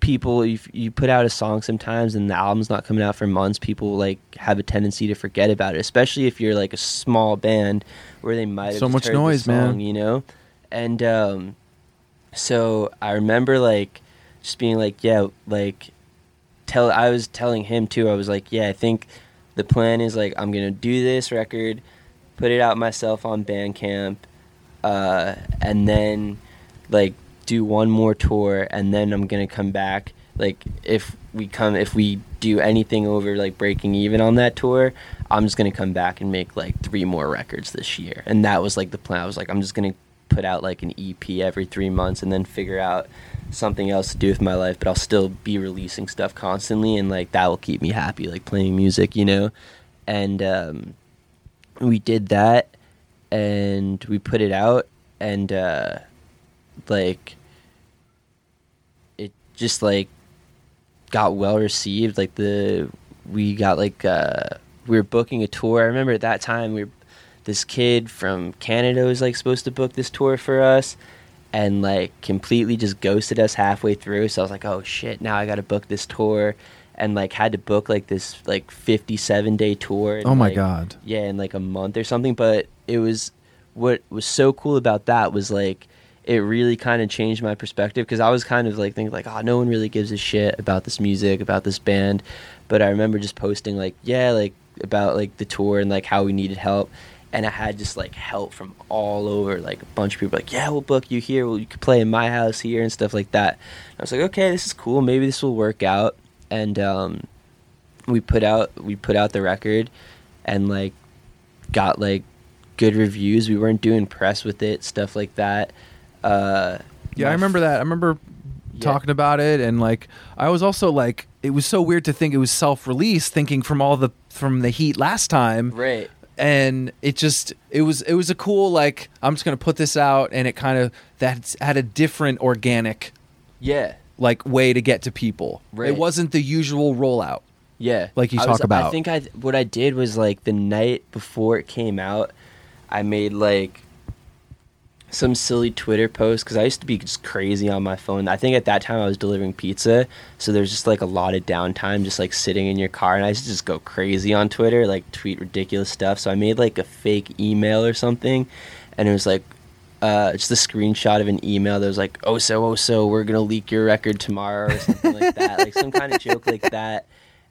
people, if you put out a song sometimes and the album's not coming out for months, people like have a tendency to forget about it. Especially if you're like a small band where they might have So much noise, man. You know, and um, so I remember like just being like, yeah, like tell. I was telling him too. I was like, yeah, I think the plan is like I'm gonna do this record, put it out myself on Bandcamp, uh, and then like do one more tour, and then I'm gonna come back. Like if we come, if we do anything over like breaking even on that tour, I'm just gonna come back and make like three more records this year. And that was like the plan. I was like, I'm just gonna put out like an EP every three months, and then figure out something else to do with my life. But I'll still be releasing stuff constantly, and like that will keep me happy, like playing music, you know. And um, we did that, and we put it out, and uh, like it just like got well received like the we got like uh we were booking a tour i remember at that time we were this kid from canada was like supposed to book this tour for us and like completely just ghosted us halfway through. So i was like oh shit now i gotta book this tour. And like had to book like this like 57 day tour in, Oh my like, God. yeah in like a month or something. But it was what was so cool about that was like it really kind of changed my perspective because I was kind of like thinking like oh no one really gives a shit about this music about this band. But I remember just posting like yeah like about like the tour and like how we needed help and I had just like help from all over like a bunch of people like yeah we'll book you here. Well you could play in my house here and stuff like that. I was like okay this is cool. Maybe this will work out. And um we put out we put out the record and like got like good reviews. We weren't doing press with it stuff like that. Uh Yeah, I remember that. I remember Yeah. talking about it, and like I was also like, it was so weird to think it was self-released, thinking from all the from the heat last time, right and it just it was it was a cool like I'm just gonna put this out, and it kind of that's had a different organic yeah like way to get to people. Right. It wasn't the usual rollout. Yeah, Like you I talk was- about. I think I what I did was like the night before it came out, I made like some silly Twitter post because I used to be just crazy on my phone. I think at that time I was delivering pizza, so there's just like a lot of downtime, just like sitting in your car, and I used to just go crazy on Twitter, like tweet ridiculous stuff. So I made like a fake email or something, and it was like. Uh, just a screenshot of an email that was like, "Oh so, oh so, we're gonna leak your record tomorrow" or something like that, like some kind of joke like that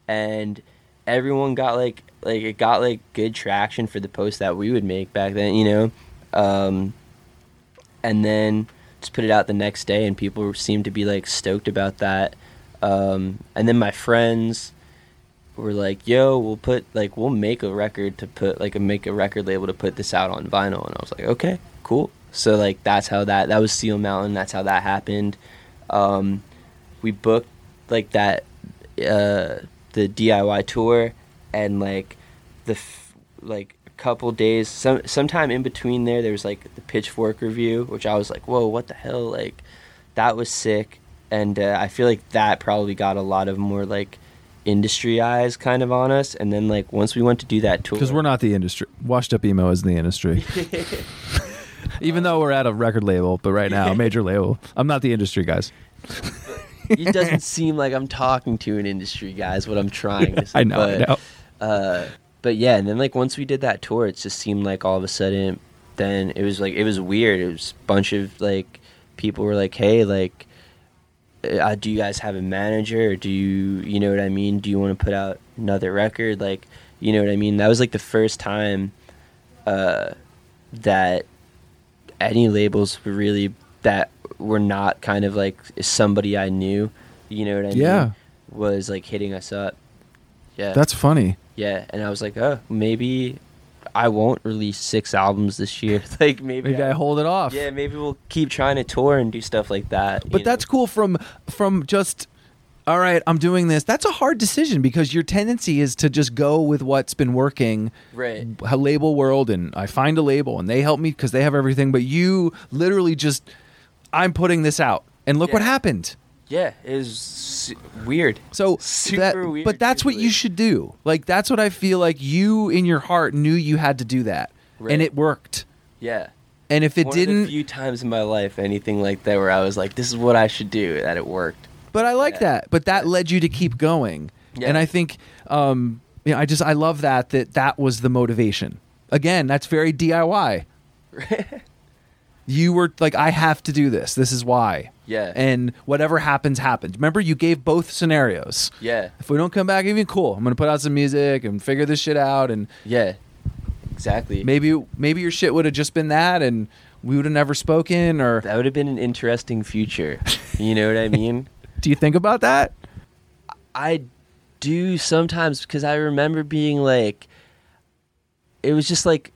and everyone got like like it got like good traction for the post that we would make back then you know um and then just put it out the next day and people seemed to be like stoked about that. Um and then my friends were like yo we'll put like we'll make a record to put like a make a record label to put this out on vinyl. And i was like okay cool. So like that's how that that was seal mountain that's how that happened. Um we booked like that uh the DIY tour and like the f- like couple days some sometime in between there there was like the pitchfork review which I was like whoa what the hell like that was sick and uh, I feel like that probably got a lot of more like industry eyes kind of on us and then like once we went to do that tour Because we're not the industry. Washed Up Emo is the industry. Even though we're at a record label, but right now, a major label. I'm not the industry, guys. it doesn't seem like I'm talking to an industry guys. what I'm trying to say I know, but, I know. uh but yeah and then like once we did that tour it just seemed like all of a sudden then it was like it was weird. It was a bunch of like people were like hey like uh, do you guys have a manager? Or do you you know what i mean? Do you want to put out another record? Like you know what i mean? That was like the first time uh that any labels were really that were not kind of like somebody i knew you know what i mean Yeah. was like hitting us up. Yeah. That's funny. Yeah, and I was like, oh, maybe I won't release six albums this year. like maybe, Maybe I hold it off. Yeah, maybe we'll keep trying to tour and do stuff like that. But that's know? cool from from just all right, I'm doing this. That's a hard decision because your tendency is to just go with what's been working. right. A label world and I find a label and they help me because they have everything, but you literally just I'm putting this out. And look what happened. Yeah, it was weird. So Super that, weird, but that's what you should do. Like that's what I feel like you in your heart knew you had to do that, Right. and it worked. Yeah. And if it One didn't, few times in my life, anything like that, where I was like, "This is what I should do," that it worked. but I like Yeah. that. But that led you to keep going, Yeah. and I think, um, you know, I just I love that that that was the motivation. Again, that's very DIY. you were like, I have to do this. This is why. Yeah. And whatever happens, happens. Remember, you gave both scenarios. Yeah. If we don't come back, even cool. I'm gonna put out some music and figure this shit out, and Yeah. Exactly. maybe maybe your shit would have just been that, and we would have never spoken. Or that would have been an interesting future. You know what I mean? do you think about that? I do sometimes because I remember being like, it was just like,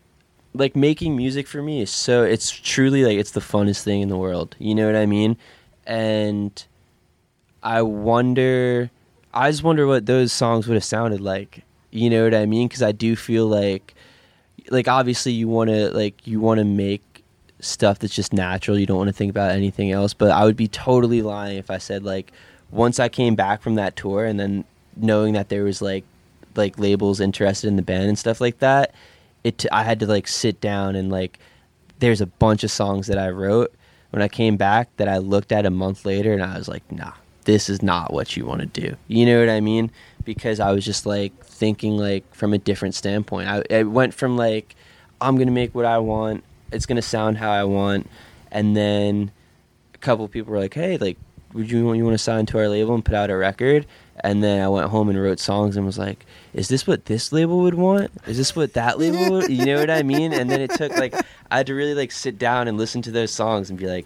like making music for me is so it's truly like it's the funnest thing in the world. You know what I mean? And I wonder, I just wonder what those songs would have sounded like. You know what I mean? Because I do feel like, like obviously you want to like you want to make stuff that's just natural. You don't want to think about anything else. But I would be totally lying if I said like once I came back from that tour and then knowing that there was like like labels interested in the band and stuff like that, it I had to like sit down and like there's a bunch of songs that I wrote when I came back that I looked at a month later and I was like, nah, this is not what you want to do. You know what I mean? Because I was just like thinking like from a different standpoint. I, went from like, I'm gonna make what I want. It's gonna sound how I want, and then a couple people were like, hey, like, would you you want to sign to our label and put out a record? And then I went home and wrote songs and was like, is this what this label would want? Is this what that label would? You know what I mean? And then it took like I had to really like sit down and listen to those songs and be like,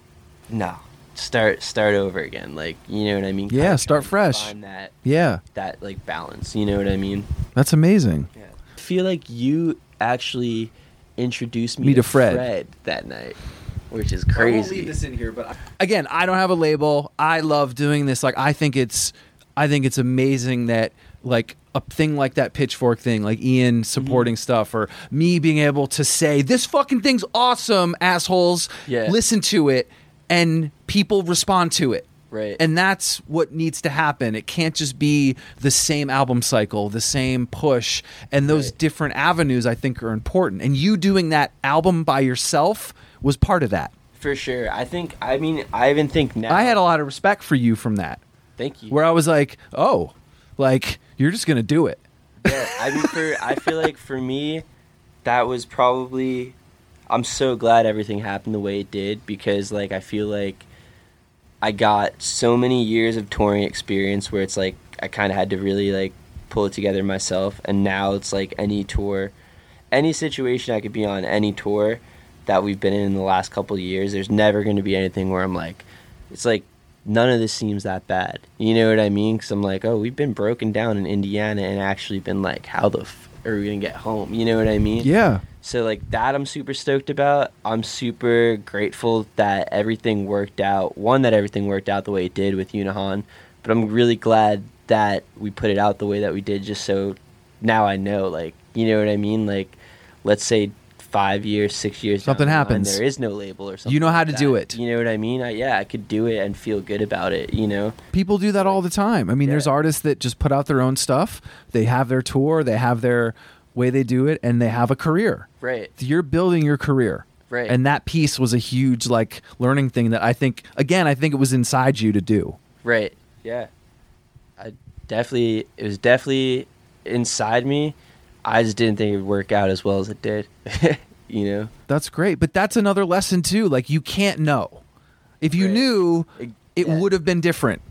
no, start start over again. Like you know what I mean? Yeah, Kinda start trying fresh. Find that Yeah, that like balance. You know what I mean? that's amazing. Yeah. I feel like you actually introduced me, Me to Fred. Fred that night, which is crazy. I won't crazy. leave this in here, but I- again, I don't have a label. I love doing this. Like, I think it's, I think it's amazing that like a thing like that pitchfork thing, like Ian supporting Mm-hmm. stuff, or me being able to say this fucking thing's awesome, assholes. Yeah. Listen to it, and people respond to it. Right. And that's what needs to happen. It can't just be the same album cycle, the same push. And those Right. different avenues I think are important. And you doing that album by yourself was part of that. For sure. I think. I mean, I even think now. I had a lot of respect for you from that. Thank you. Where I was like, "Oh, like you're just going to do it." yeah, I mean, for I feel like for me, that was probably. I'm so glad everything happened the way it did because, like, I feel like I got so many years of touring experience where it's like I kind of had to really like pull it together myself, and now it's like any tour, any situation I could be on, any tour that we've been in in the last couple of years. There's never going to be anything where I'm like, it's like none of this seems that bad. You know what I mean? Because I'm like, oh, we've been broken down in Indiana and actually been like, how the f- are we gonna get home? You know what I mean? Yeah. So like that, I'm super stoked about. I'm super grateful that everything worked out. One, that everything worked out the way it did with Yunahon, but I'm really glad that we put it out the way that we did, just so now I know. Like, you know what I mean? Like, let's say five years, six years, Something the line, happens. there is no label or something. You know how to do it. You know what I mean? I, yeah, I could do it and feel good about it. You know? People do that all the time. I mean, there's artists that just put out their own stuff. They have their tour, they have their way they do it, and they have a career. Right. You're building your career. Right. And that piece was a huge like learning thing that I think again, I think it was inside you to do. Right. Yeah. I definitely it was definitely inside me. I just didn't think it would work out as well as it did. you know? That's great. But that's another lesson too. Like you can't know. If you Right. knew, It- it yeah. would have been different.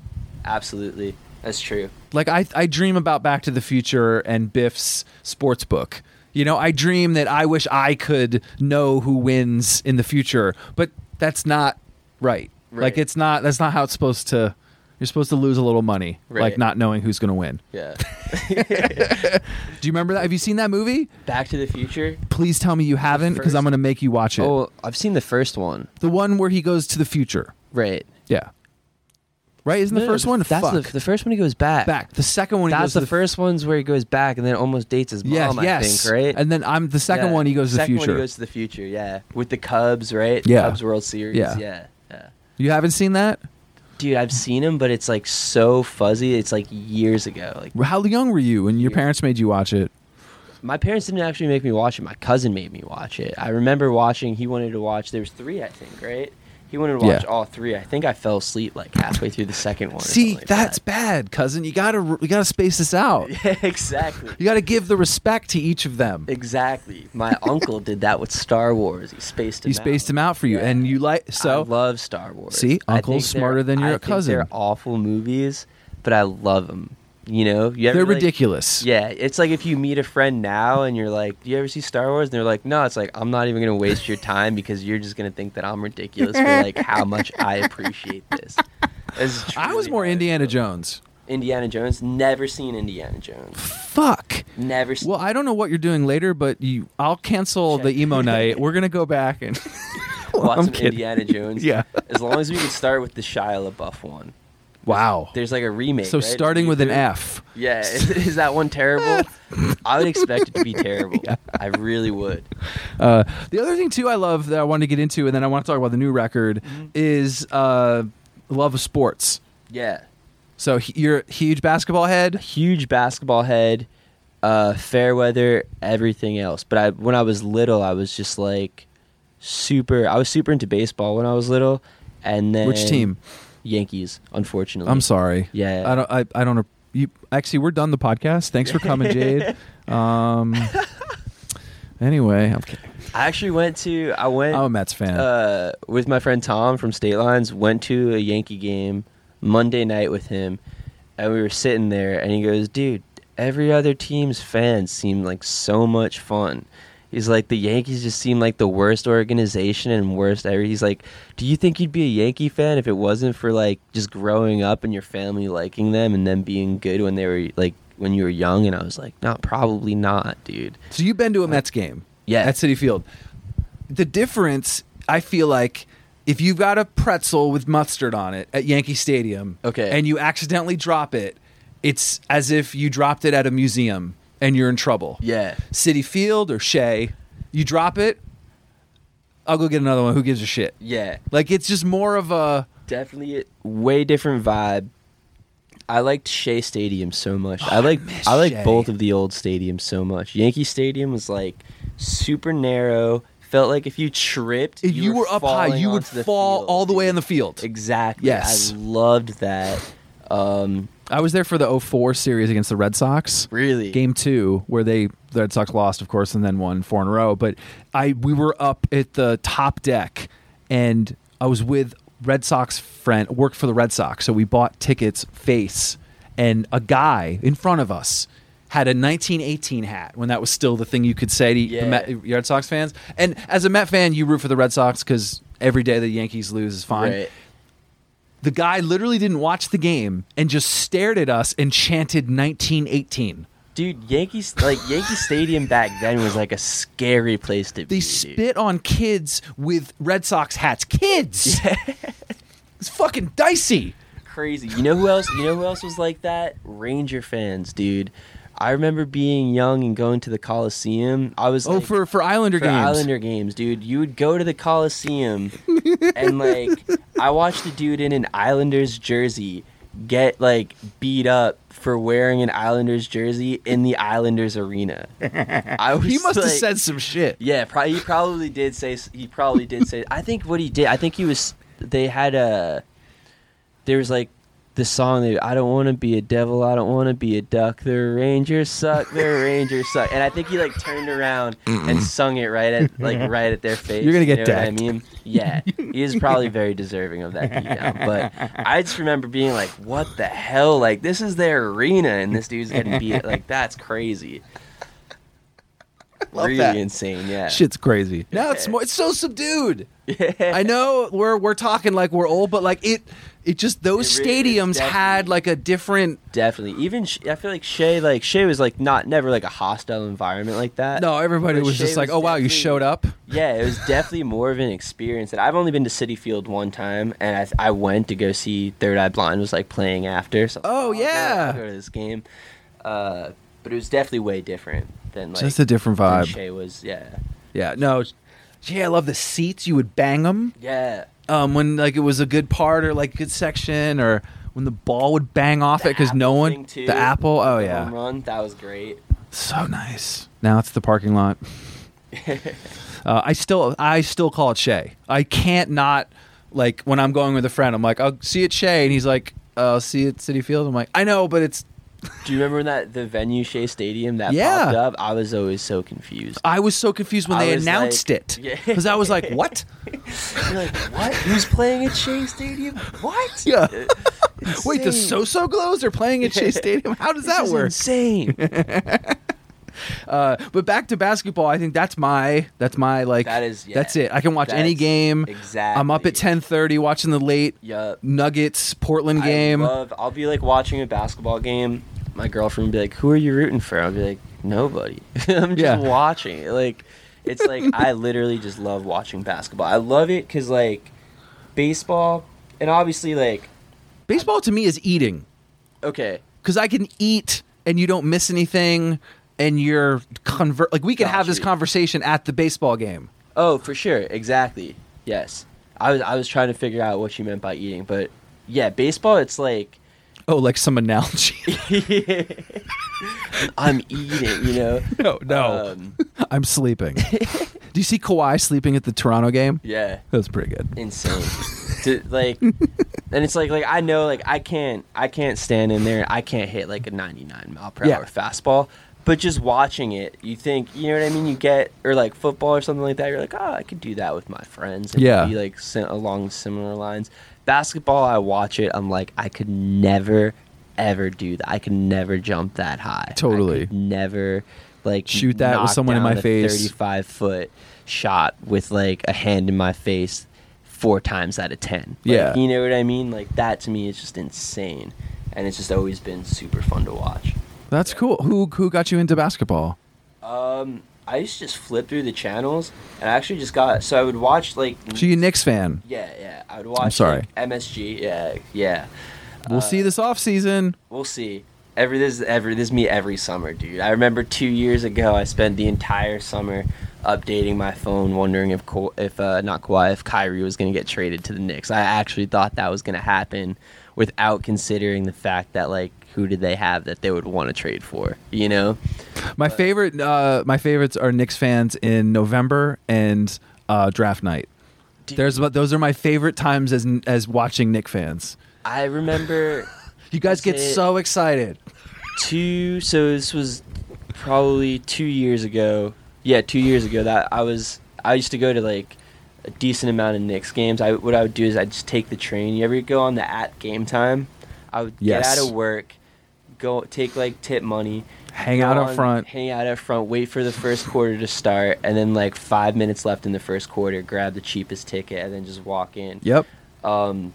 Absolutely. That's true. Like I I dream about Back to the Future and Biff's sports book. You know, I dream that I wish I could know who wins in the future, but that's not right. Like it's not that's not how it's supposed to you're supposed to lose a little money, like not knowing who's going to win. Yeah. Do you remember that? Have you seen that movie? Back to the Future. Please tell me you haven't because I'm going to make you watch it. Oh, I've seen the first one. The one where he goes to the future. Right. Yeah. Right? Isn't the No, first one? That's the, the first one he goes back. back. The second one he That's goes to the first one's where he goes back and then almost dates his mom, Yes, I yes. think, right? And then I'm the second Yeah. one he goes to the future. One he goes to the future, yeah. With the Cubs, right? Yeah. Cubs World Series. Yeah. Yeah. Yeah. you haven't seen that? Dude, I've seen him, but it's like so fuzzy. It's like years ago. Like How young were you when your parents made you watch it? my parents didn't actually make me watch it. My cousin made me watch it. I remember watching. He wanted to watch. There was three, I think, right? He wanted to watch Yeah. all three. I think I fell asleep like halfway through the second one. See, like that's that. bad, cousin. You gotta you gotta space this out. Yeah, exactly. You gotta give the respect to each of them. Exactly. My uncle did that with Star Wars. He spaced him He out. spaced them out for you, Yeah. and you like so. I love Star Wars. See? Uncle's smarter than your I think cousin. They're awful movies, but I love them. You know, you They're like- ridiculous. Yeah, it's like if you meet a friend now and you're like, "Do you ever see Star Wars?" and they're like, "No." It's like I'm not even gonna waste your time because you're just gonna think that I'm ridiculous for like how much I appreciate this. This I was more Indiana. Jones. Indiana Jones. Never seen Indiana Jones. Fuck. Never. Seen Well, I don't know what you're doing later, but you, I'll cancel the emo night. We're gonna go back and watch some. Indiana Jones. Yeah. As long as we can start with the Shia LaBeouf one. Wow. There's like a remake. So right? starting with an F. Yeah, is, is that one terrible? I would expect it to be terrible. I really would. Uh, the other thing too, I love that I wanted to get into, and then I want to talk about the new record Mm-hmm. is uh, love of sports. Yeah. So he- you're a huge basketball head. Huge basketball head, uh, fair weather, everything else. But I, when I was little, I was just like super. I was super into baseball when I was little, and then Which team? Yankees. Unfortunately, I'm sorry. Yeah. I don't. I, I don't. You actually, we're done the podcast. Thanks for coming, Jade. Um. Anyway, I'm kidding. I actually went to. I went. I'm a Mets fan. uh, with my friend Tom from State Lines, went to a Yankee game Monday night with him, and we were sitting there, and he goes, "Dude, every other team's fans seem like so much fun." He's like, "The Yankees just seem like the worst organization and worst ever." He's like, "Do you think you'd be a Yankee fan if it wasn't for like just growing up and your family liking them and them being good when they were like when you were young?" And I was like, "Not probably not, dude." so you've been to a Mets game? Yeah. At Citi Field. The difference, I feel like, if you've got a pretzel with mustard on it at Yankee Stadium, Okay. and you accidentally drop it, it's as if you dropped it at a museum and you're in trouble. Yeah. Citi Field or Shea, you drop it, I'll go get another one. Who gives a shit? Yeah. Like it's just more of a definitely a way different vibe. I liked Shea Stadium so much. I I like miss I like both of the old stadiums so much. Yankee Stadium was like super narrow. Felt like if you tripped, if you, were up high, you would fall field, all the way in the field. Exactly. Yes. I loved that. Um, I was there for the 04 series against the Red Sox. really. Game two, where they the Red Sox lost, of course, and then won four in a row. But I we were up at the top deck, and I was with Red Sox friend worked for the Red Sox, so we bought tickets face, and a guy in front of us had a 1918 hat when that was still the thing you could say to Yeah. the Met, Red Sox fans. And as a Met fan, you root for the Red Sox because every day the Yankees lose is fine. Right. The guy literally didn't watch the game and just stared at us and chanted 1918. Dude, Yankees like Yankee Stadium back then was like a scary place to be. They dude. spit on kids with Red Sox hats. Kids. it's fucking dicey. crazy. You know who else? You know who else was like that? Ranger fans, dude. I remember being young and going to the Coliseum. I was Oh, like, for for Islander for games. Islander games, dude. You would go to the Coliseum and like I watched a dude in an Islanders jersey get like beat up for wearing an Islanders jersey in the Islanders arena. I was he must have said some shit. yeah, he probably did say. He probably did say. I think what he did. I think he was. They had a. There was like this song. That, I don't want to be a devil. I don't want to be a duck. The Rangers suck. The Rangers suck. And I think he like turned around and sung it right at like right at their face. You're gonna get you know what I mean, yeah, he is probably very deserving of that beatdown. But I just remember being like, "What the hell? Like this is their arena, and this dude's getting beat. Like that's crazy." Love really that. insane, yeah. Shit's crazy. Now it's more. It's so subdued. I know we're we're talking like we're old, but like it, it just those It really- stadiums had definitely- like a different. Definitely. Even Sh- I feel like Shea, like Shea was like not never like a hostile environment like that. No, everybody But was Shea just like, was "Oh wow, you definitely- showed up." Yeah, it was definitely more of an experience. And I've only been to Citi Field one time, and I, I went to go see Third Eye Blind was like playing after. So Oh, I'll go- yeah. I'll go to this game. Uh, but it was definitely way different than like Just a different than vibe. Shea was. Yeah, Yeah, no. Gee, I love the seats. You would bang them. yeah. um, when like it was a good part or like good section or when the ball would bang off it because no apple one thing, too, the apple? Oh the yeah. home run? That was great. so nice. Now it's the parking lot. Uh, i still i still call it shea i can't not like when i'm going with a friend i'm like i'll see it shea and he's like i'll see it citi field? I'm like i know but it's Do you remember that the venue Shea Stadium that Yeah. popped up? I was always so confused. i was so confused when I they announced like- it Yeah. because i was like what You're like, what? Who's playing at Shea Stadium? What? Yeah. Wait the insane. so-so glows are playing at shea stadium how does This that work Insane. Uh, but back to basketball, I think that's my that's my like That is- yeah. that's it. I can watch any game. exactly. I'm up at ten thirty watching the late Yup. Nuggets Portland game. I love. I'll be like watching a basketball game. My girlfriend will be like, "Who are you rooting for?" I'll be like, "Nobody. I'm just Yeah. watching." Like, it's like I literally just love watching basketball. I love it because like baseball, and obviously like Baseball to me is eating okay, because I can eat and you don't miss anything, and you're convert like we can have this conversation at the baseball game. oh for sure, exactly, yes. I was I was trying to figure out what you meant by eating, but yeah, baseball. It's like Oh, like some analogy? I'm eating, you know. no, no, Um, I'm sleeping. Do you see Kawhi sleeping at the Toronto game? yeah. That was pretty good. insane. to, like, and it's like like I know like I can't I can't stand in there. I can't hit like a 99 mile per Yeah. hour fastball. But just watching it, you think you know what I mean. You get or like football or something like that. You're like, oh, I could do that with my friends. It Yeah. be like si- along similar lines. Basketball, I watch it. I'm like, I could never ever do that. I could never jump that high. I Totally. could never like Shoot that with someone in my face. 35 foot shot with like a hand in my face four times out of 10. Like, Yeah. You know what I mean? Like that to me is just insane. And it's just always been super fun to watch. That's cool. Who who got you into basketball? Um, I used to just flip through the channels and I actually just got, so I would watch like, So you a Knicks fan? yeah, yeah. I would watch I'm sorry. like, MSG. Yeah, yeah. We'll Uh, see this off season. We'll see. Every this is every this is me every summer, dude. I remember two years ago, I spent the entire summer updating my phone, wondering if Ka- if uh, not Kawhi, if Kyrie was going to get traded to the Knicks. I actually thought that was going to happen, without considering the fact that like who did they have that they would want to trade for? You know? My favorite, uh, my favorites are Knicks fans in November and uh, draft night. Dude. There's those are my favorite times as as watching Knick fans. I remember You guys get so excited. two so this was probably two years ago yeah two years ago that i was i used to go to like a decent amount of Knicks games i what i would do is i'd just take the train you ever go on the at game time i would Yes. get out of work go take like tip money Hang out up front. hang out up front wait for the first quarter to start and then like five minutes left in the first quarter grab the cheapest ticket and then just walk in Yep. um,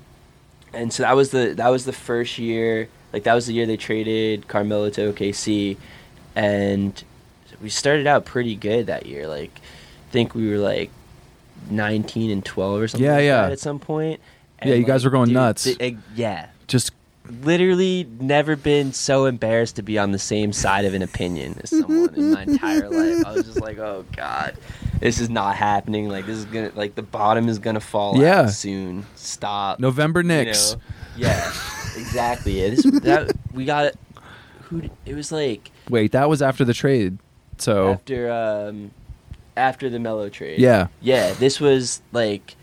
and so that was the that was the first year. Like that was the year they traded Carmelo to OKC, and we started out pretty good that year. Like, I think we were like nineteen and twelve or something. Yeah, like yeah. that at some point. Yeah, you guys were going nuts. the- eh, yeah, Just literally never been so embarrassed to be on the same side of an opinion as someone in my entire life. I was just like, oh god, this is not happening. Like this is gonna like the bottom is gonna fall Yeah. out soon. Stop. November You Knicks. know? Yeah, exactly. Yeah, this, that we got it. Who it was like Wait, that was after the trade. So after um after the Melo trade. Yeah. yeah. This was like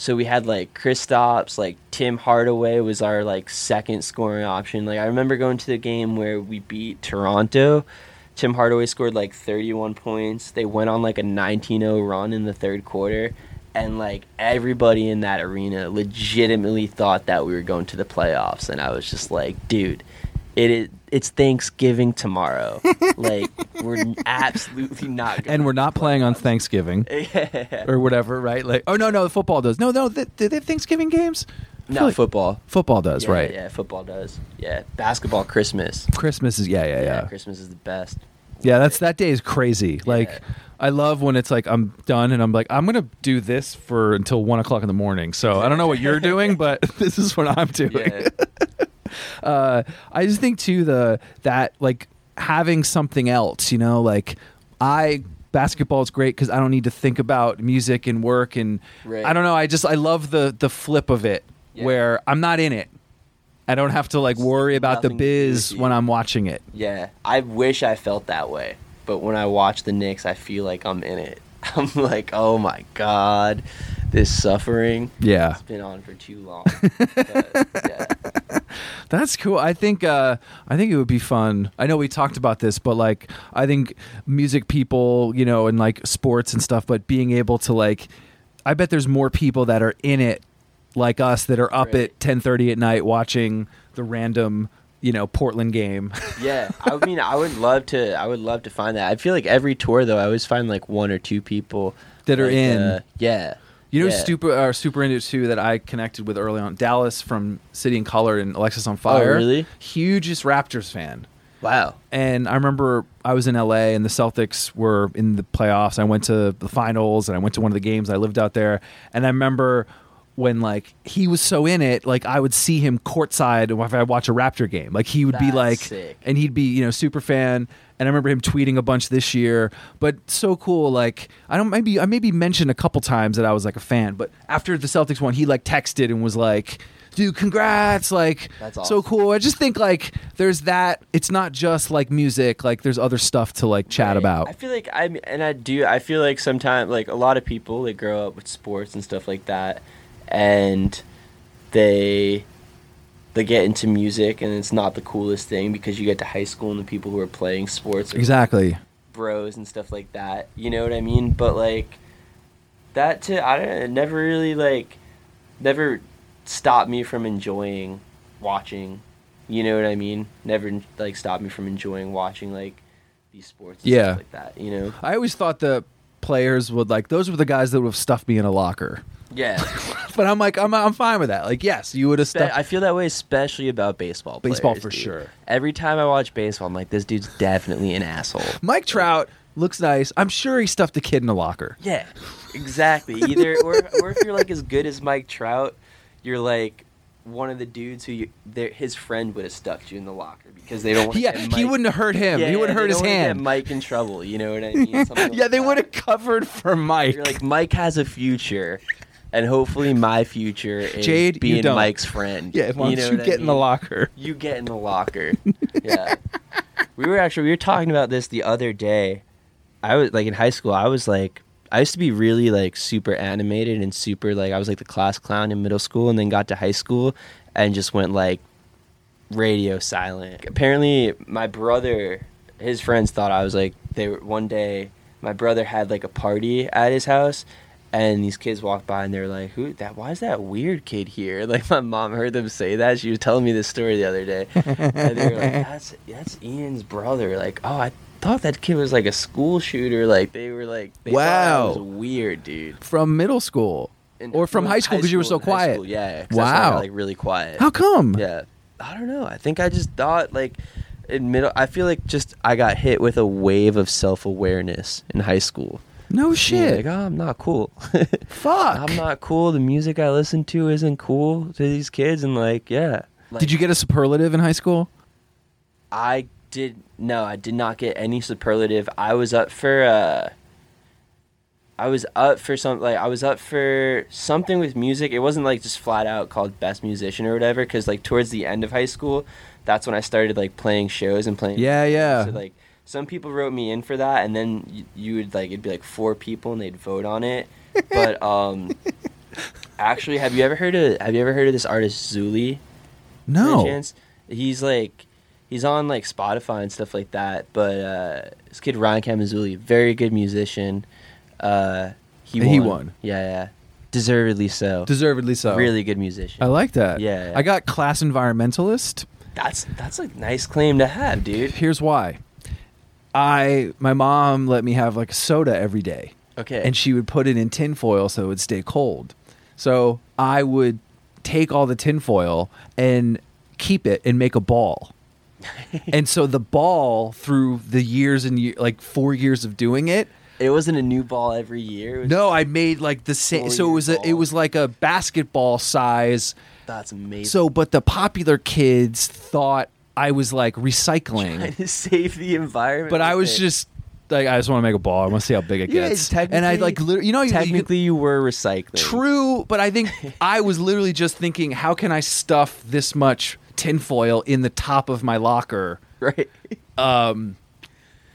so we had like Kristaps, like Tim Hardaway was our like second scoring option. Like I remember going to the game where we beat Toronto. Tim Hardaway scored like 31 points. They went on like a 19-0 run in the third quarter and like everybody in that arena legitimately thought that we were going to the playoffs and I was just like, dude, it is it's Thanksgiving tomorrow. like we're absolutely not going and we're not playing on Thanksgiving yeah. or whatever, right? Like, oh no, no, the football does. No, no, they, do they have Thanksgiving games? No, like football. football does, Yeah, right? Yeah, football does. Yeah, basketball, Christmas. Christmas is yeah, yeah, yeah. Christmas is the best. Yeah, that's that day is crazy. Like, I love when it's like I'm done and I'm like I'm gonna do this for until one o'clock in the morning. So I don't know what you're doing, but this is what I'm doing. Yeah, Uh, I just think too the that like having something else, you know, like I basketball is great because I don't need to think about music and work and Right. I don't know. I just I love the the flip of it Yeah. where I'm not in it. I don't have to like worry about the nothing to do with biz when I'm watching it. Yeah, I wish I felt that way, but when I watch the Knicks, I feel like I'm in it. I'm like, oh my god, this suffering. Yeah. It's been on for too long. but, yeah. That's cool. I think uh, I think it would be fun. I know we talked about this, but like I think music people, you know, and like sports and stuff, but being able to like I bet there's more people that are in it like us that are up Right. at 10:30 at night watching the random, you know, Portland game. Yeah, I mean, I would love to. I would love to find that. I feel like every tour though, I always find like one or two people That are in. uh, yeah, You know, yeah. super are uh, super into too that I connected with early on. Dallas from City and Colour and Alexis on oh, Fire. Oh, really? Hugest Raptors fan. Wow. And I remember I was in LA and the Celtics were in the playoffs. I went to the finals and I went to one of the games. I lived out there. And I remember when like he was so in it, like I would see him courtside if I watch a Raptor game. Like he would be like sick. and he'd be, you know, super fan. And I remember him tweeting a bunch this year. But so cool, like I don't maybe I maybe mentioned a couple times that I was like a fan, but after the Celtics won, he like texted and was like Dude, congrats! Like, That's so cool. I just think like there's that. It's not just like music. Like there's other stuff to like chat Right. about. I feel like I and I do. I feel like sometimes like a lot of people they grow up with sports and stuff like that, and they they get into music and it's not the coolest thing because you get to high school and the people who are playing sports are Exactly. bros and stuff like that. You know what I mean? But like that to I don't know, it never really like never stopped me from enjoying watching. You know what I mean? Never like stopped me from enjoying watching like these sports Yeah. stuff like that, you know? I always thought the players would like those were the guys that would have stuffed me in a locker. Yeah. But I'm like I'm I'm fine with that. Like yes, you would have stuffed. I feel that way especially about baseball. Baseball players, for dude. sure. Every time I watch baseball, I'm like, this dude's definitely an asshole. Mike Trout looks nice. I'm sure he stuffed a kid in a locker. Yeah, exactly. Either or, or if you're like as good as Mike Trout, you're like one of the dudes who you, his friend would have stuck you in the locker because they don't want. Yeah, he wouldn't have hurt him. he would have hurt his hand. Mike in trouble. You know what I mean? Yeah, like they would have covered for Mike. You're like Mike has a future, and hopefully my future is Jade, being. Mike's friend. yeah, why you know you what I get in the locker? You get in the locker. yeah. We were actually we were talking about this the other day. I was like in high school, I was like I used to be really like super animated and super like I was like the class clown in middle school and then got to high school and just went like radio silent. Apparently my brother his friends thought I was like they were one day my brother had like a party at his house and these kids walked by and they're like, "Who that? Why is that weird kid here?" Like my mom heard them say that. She was telling me this story the other day, and they were like, "That's that's Ian's brother." Like, oh, I thought that kid was like a school shooter. Like they were like, they Wow. was weird, dude. From middle school And- or from high school because you were so quiet. school, yeah. 'cause that's when Wow. got, like really quiet. How come? Yeah, I don't know. I think I just thought like in middle. I feel like just I got hit with a wave of self awareness in high school. No shit. Like, oh, I'm not cool. Fuck. I'm not cool. The music I listen to isn't cool to these kids, and like, yeah. Like, Did you get a superlative in high school? I did no, I did not get any superlative. I was up for uh I was up for something like I was up for something with music. It wasn't like just flat out called best musician or whatever cuz like towards the end of high school, that's when I started like playing shows and playing Yeah, yeah. So like some people wrote me in for that and then you, you would like it'd be like four people and they'd vote on it. But um actually have you ever heard of have you ever heard of this artist Zuli? No. chance? He's like he's on like Spotify and stuff like that. But uh, this kid Ryan Kamazuli, very good musician. Uh, he won. he won. Yeah, yeah, deservedly so. Deservedly so. Really good musician. I like that. Yeah. I got class environmentalist. that's that's a nice claim to have, dude. Here's why. I my mom let me have like a soda every day. Okay. And she would put it in tinfoil so it would stay cold. So I would take all the tinfoil and keep it and make a ball. and so the ball through the years and year, like 4 years of doing it, it wasn't a new ball every year. No, I made like the same so it was a, it was like a basketball size that's amazing. So, but the popular kids thought I was like trying recycling, to save the environment. but I was it. just like I just want to make a ball. I want to see how big it Yeah, gets. and I like literally, you know, you, you Technically, you were recycling. True, but I think I was literally just thinking, how can I stuff this much tinfoil in the top of my locker? Right. Um,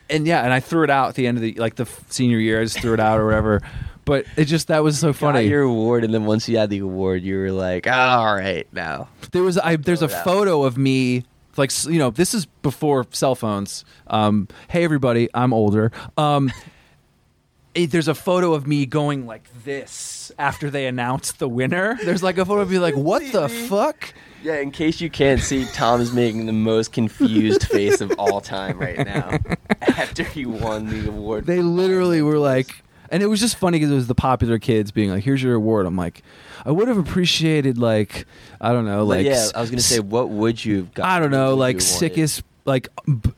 And yeah, and I threw it out at the end of the like the senior year. I just threw it out or whatever. But it just that was so Got funny. your award, and then once you had the award, you were like, all right, now. There was I there's a photo of me like you know this is before cell phones. Um, hey everybody, I'm older. Um, it- there's a photo of me going like this after they announced the winner. There's like a photo of me like what the fuck. Yeah, in case you can't see, Tom is making the most confused face of all time right now after he won the award. They literally were like, and it was just funny because it was the popular kids being like, "Here's your award." I'm like, I would have appreciated like, I don't know, like, yeah, I was gonna say, what would you have got? I don't know, like sickest, like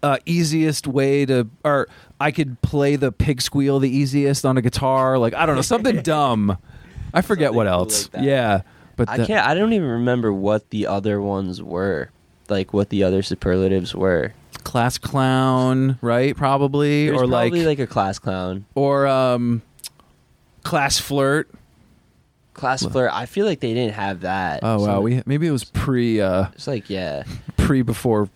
uh, easiest way to, or I could play the pig squeal the easiest on a guitar. Like I don't know, something dumb. I forget what Something cool else. like yeah, but I the- can't. I don't even remember what the other ones were, like what the other superlatives were. Class clown, right? Probably, There's or probably like, like a class clown, or um, class flirt. class flirt. I feel like they didn't have that. Oh wow, we maybe it was pre, uh, It's like yeah, pre before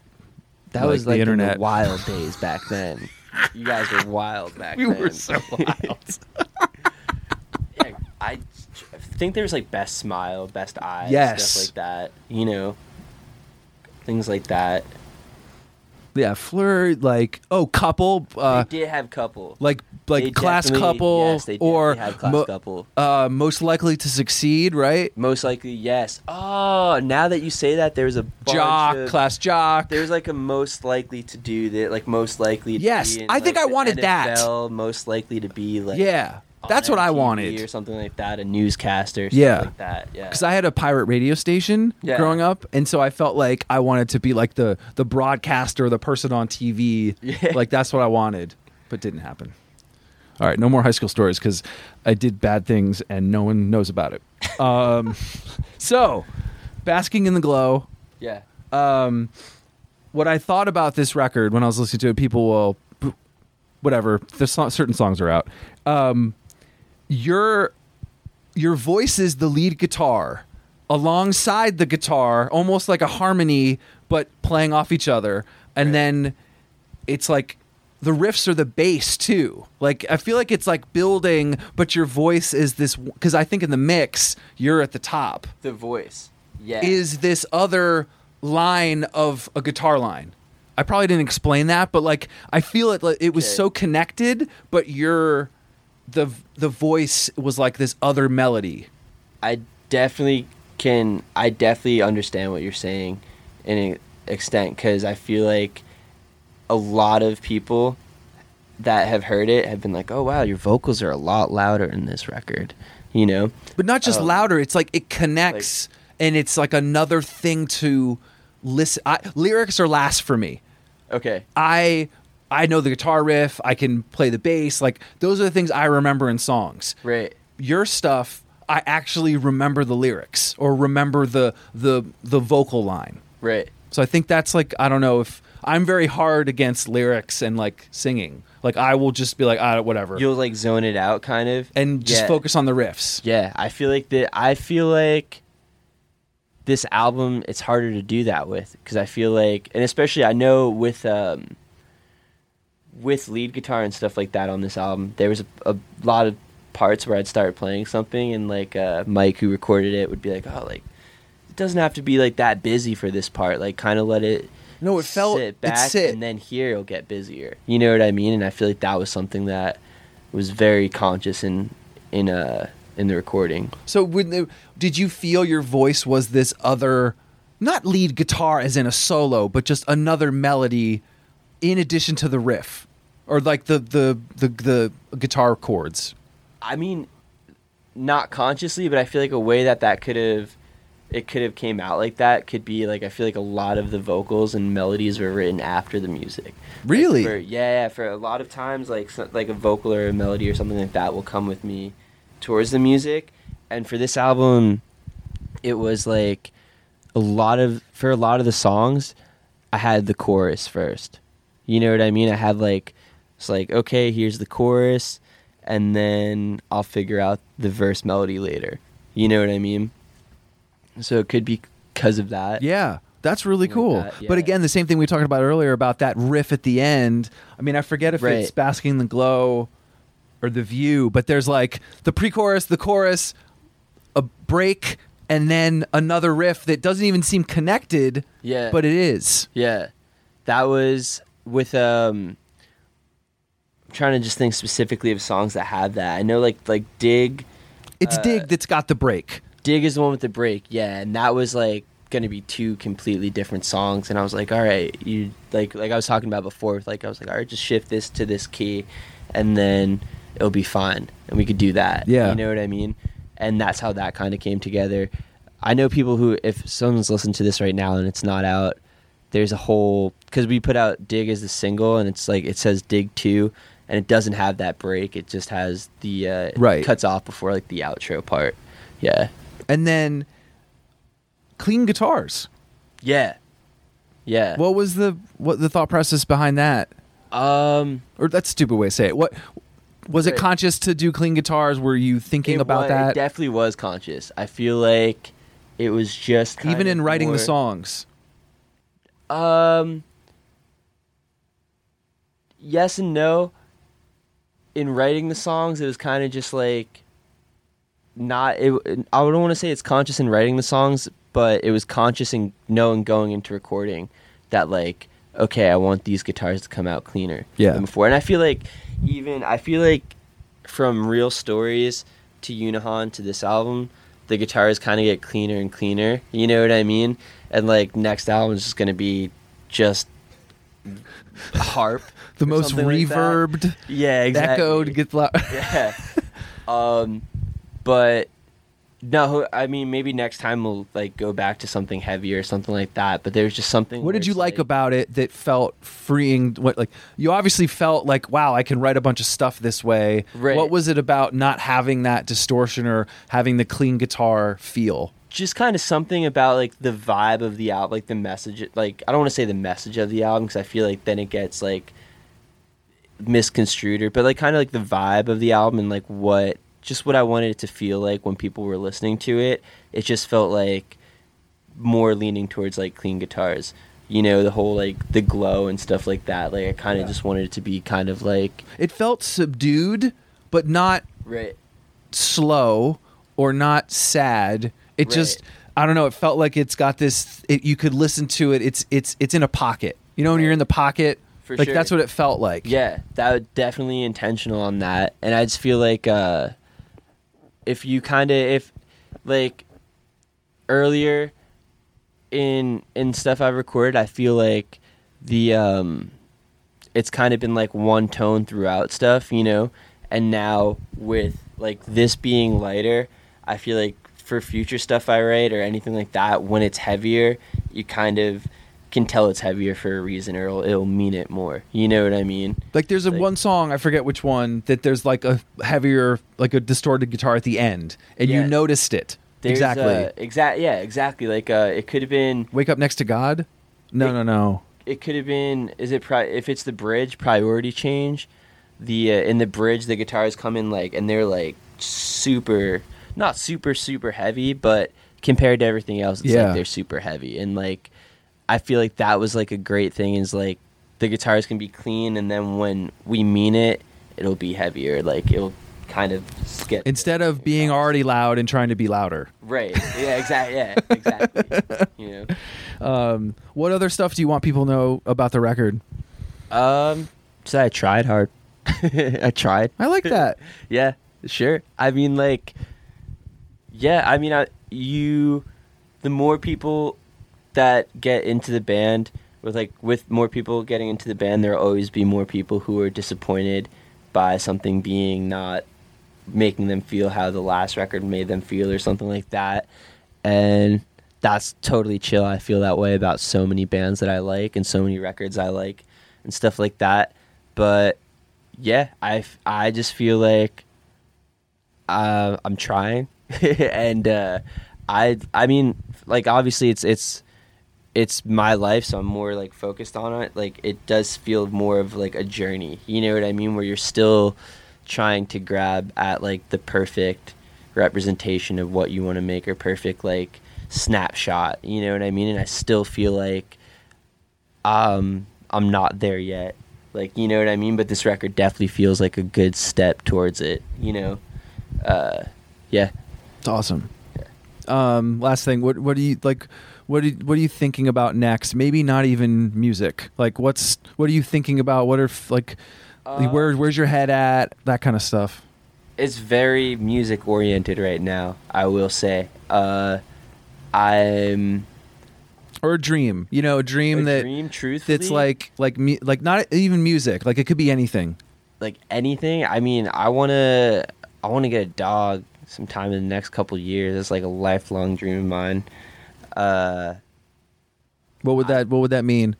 that Like was the like in internet. the wild days back then. You guys were wild back we then. were so wild. Yeah, I think there's like best smile, best eyes, Yes. stuff like that. You know, things like that. Yeah, flirt like oh couple, uh, they did have couple. like like They class couple yes, they or definitely had class mo- couple. uh, most likely to succeed, right? Most likely, yes. Oh, now that you say that, there's a Jock, of- class jock. There's like a most likely to do that, like most likely. To Yes, be in, I think I wanted that. Most likely to be like. yeah, that's what I wanted. or something like that. A newscaster. Yeah. like that. Yeah. because I had a pirate radio station Yeah. growing up, and so I felt like I wanted to be like the the broadcaster, the person on TV. Yeah. Like that's what I wanted, but didn't happen. All right, no more high school stories because I did bad things and no one knows about it. Um, so, basking in the glow. yeah. Um, what I thought about this record when I was listening to it, people will, whatever. The so- certain songs are out. Um, your your voice is the lead guitar alongside the guitar, almost like a harmony, but playing off each other. And Right. then it's like the riffs are the bass too. Like I feel like it's like building, but your voice is this because I think in the mix you're at the top. The voice. Yeah. Is this other line of a guitar line? I probably didn't explain that, but like I feel it. Like, it was Okay. so connected, but your the the voice was like this other melody. I definitely can. I definitely understand what you're saying, in an extent, because I feel like a lot of people that have heard it have been like, "Oh wow, your vocals are a lot louder in this record," you know. but not just Um, louder. It's like it connects, and it's like another thing to listen. I, lyrics are last for me. Okay. I I know the guitar riff. I can play the bass. Like those are the things I remember in songs. Right. Your stuff, I actually remember the lyrics or remember the the the vocal line. Right. So I think that's like I don't know if I'm very hard against lyrics and like singing. Like I will just be like ah whatever You'll like zone it out, kind of, and just Yeah. focus on the riffs. Yeah, I feel like that. I feel like this album it's harder to do that with because I feel like, and especially I know with um, with lead guitar and stuff like that on this album, there was a, a lot of parts where I'd start playing something and like uh, Mike who recorded it would be like, oh, like it doesn't have to be like that busy for this part. Like kind of let it No, it felt sit it back sit. and then here it'll get busier. You know what I mean? And I feel like that was something that was very conscious in in uh in the recording. So when did you feel your voice was this other not lead guitar as in a solo, but just another melody in addition to the riff or like the the the, the guitar chords? I mean, not consciously, but I feel like a way that that could have it could have came out like that could be like I feel like a lot of the vocals and melodies were written after the music. Like, Really? for, yeah, yeah, for a lot of times like like a vocal or a melody or something like that will come with me towards the music. And for this album, it was like a lot of for a lot of the songs, I had the chorus first. You know what I mean? I had like It's like, okay, here's the chorus, and then I'll figure out the verse melody later. You know what I mean? So it could be because of that. Yeah. That's really cool. that, But again, the same thing we talked about earlier about that riff at the end. I mean, I forget if it's Basking in the Glow or The View, but there's like the pre chorus, the chorus, a break, and then another riff that doesn't even seem connected, Yeah. but it is. Yeah, that was with um. I'm trying to just think specifically of songs that have that. I know like like Dig. It's Uh, Dig that's got the break. Dig is the one with the break. Yeah, and that was like gonna be two completely different songs. And I was like, all right, you like like I was talking about before. with, Like I was like, all right, just shift this to this key, and then it'll be fine, and we could do that. Yeah. you know what I mean. And that's how that kind of came together. I know people who, if someone's listening to this right now and it's not out, there's a whole because we put out Dig as the single, and it's like it says Dig two, and it doesn't have that break. It just has the uh, Right. cuts off before like the outro part. Yeah, And then clean guitars. yeah, yeah. What was the what the thought process behind that? um, Or that's a stupid way to say it. What was it conscious to do clean guitars? Were you thinking it about wa- that? It definitely was conscious. I feel like it was just even in writing the songs. Um, yes and no. In writing the songs, it was kind of just like not. It, I don't want to say it's conscious in writing the songs, but it was conscious in knowing going into recording that like, okay, I want these guitars to come out cleaner Yeah. than before. And I feel like even I feel like from real stories to Yunahon to this album, the guitars kind of get cleaner and cleaner. You know what I mean? And like next album is just gonna be just harp, The most something like reverbed, yeah, exactly. echoed, get loud. yeah. um, but no, I mean maybe next time we'll like go back to something heavier or something like that. But there's just something. What did you it's like about it that felt freeing? What like you obviously felt like, wow, I can write a bunch of stuff this way. Right. What was it about not having that distortion or having the clean guitar feel? Just kind of something about like the vibe of the album, like the message. Like I don't want to say the message of the album because I feel like then it gets like misconstrued, or but like kind of like the vibe of the album and like what just what I wanted it to feel like when people were listening to it. It just felt like more leaning towards like clean guitars. You know, the whole like the glow and stuff like that. Like I kind of just wanted it to be kind of like It felt subdued, but not right. slow or not sad. It Right. just I don't know, it felt like it's got this it, you could listen to it. It's it's it's in a pocket. You know when you're in the pocket? For like sure. that's what it felt like. Yeah, that was definitely intentional on that, and I just feel like uh, if you kind of if like earlier in in stuff I've recorded, I feel like the um, it's kind of been like one tone throughout stuff, you know, and now with like this being lighter, I feel like for future stuff I write or anything like that, when it's heavier, you kind of can tell it's heavier for a reason or it'll, it'll mean it more. You know what I mean? Like there's a Like- one song, I forget which one, that there's like a heavier like a distorted guitar at the end and you noticed it. There's, exactly. Uh, exact. Yeah, exactly. Like uh, it could have been. Wake up next to God? No, It- no, no. It could have been. Is it pri- if it's the bridge priority change? The uh, in the bridge the guitars come in like and they're like super not super super heavy, but compared to everything else, it's Yeah. like they're super heavy and like I feel like that was like a great thing is like the guitars can be clean and then when we mean it, it'll be heavier. Like it'll kind of get Instead of being already loud and trying to be louder. right. Yeah, exactly. Yeah, exactly. you know. Um, what other stuff do you want people to know about the record? Um, so I tried hard. I tried. I like that. Yeah, sure. I mean, like, yeah. I mean, I, you, the more people that get into the band, with like with more people getting into the band, there'll always be more people who are disappointed by something being not making them feel how the last record made them feel or something like that. And that's totally chill. I feel that way about so many bands that I like and so many records I like and stuff like that. But yeah, I, I just feel like uh, I'm trying, and uh, I I mean like obviously it's it's it's my life, so I'm more like focused on it. Like it does feel more of like a journey. You know what I mean? Where you're still trying to grab at like the perfect representation of what you want to make or perfect like snapshot. You know what I mean? And I still feel like um I'm not there yet. Like you know what I mean? But this record definitely feels like a good step towards it. You know? Uh, yeah. It's awesome. Um, last thing, what what do you like? What are, what are you thinking about next? Maybe not even music. Like, what's what are you thinking about? What are like, like, where where's your head at? That kind of stuff. it's very music oriented right now. I will say. Uh, I'm Or a dream, you know, a dream a that dream. Truthfully, that's like like mu- like not even music. Like it could be anything. like anything. I mean, I wanna I wanna get a dog sometime in the next couple years. It's like a lifelong dream of mine. Uh, What would that What would that mean?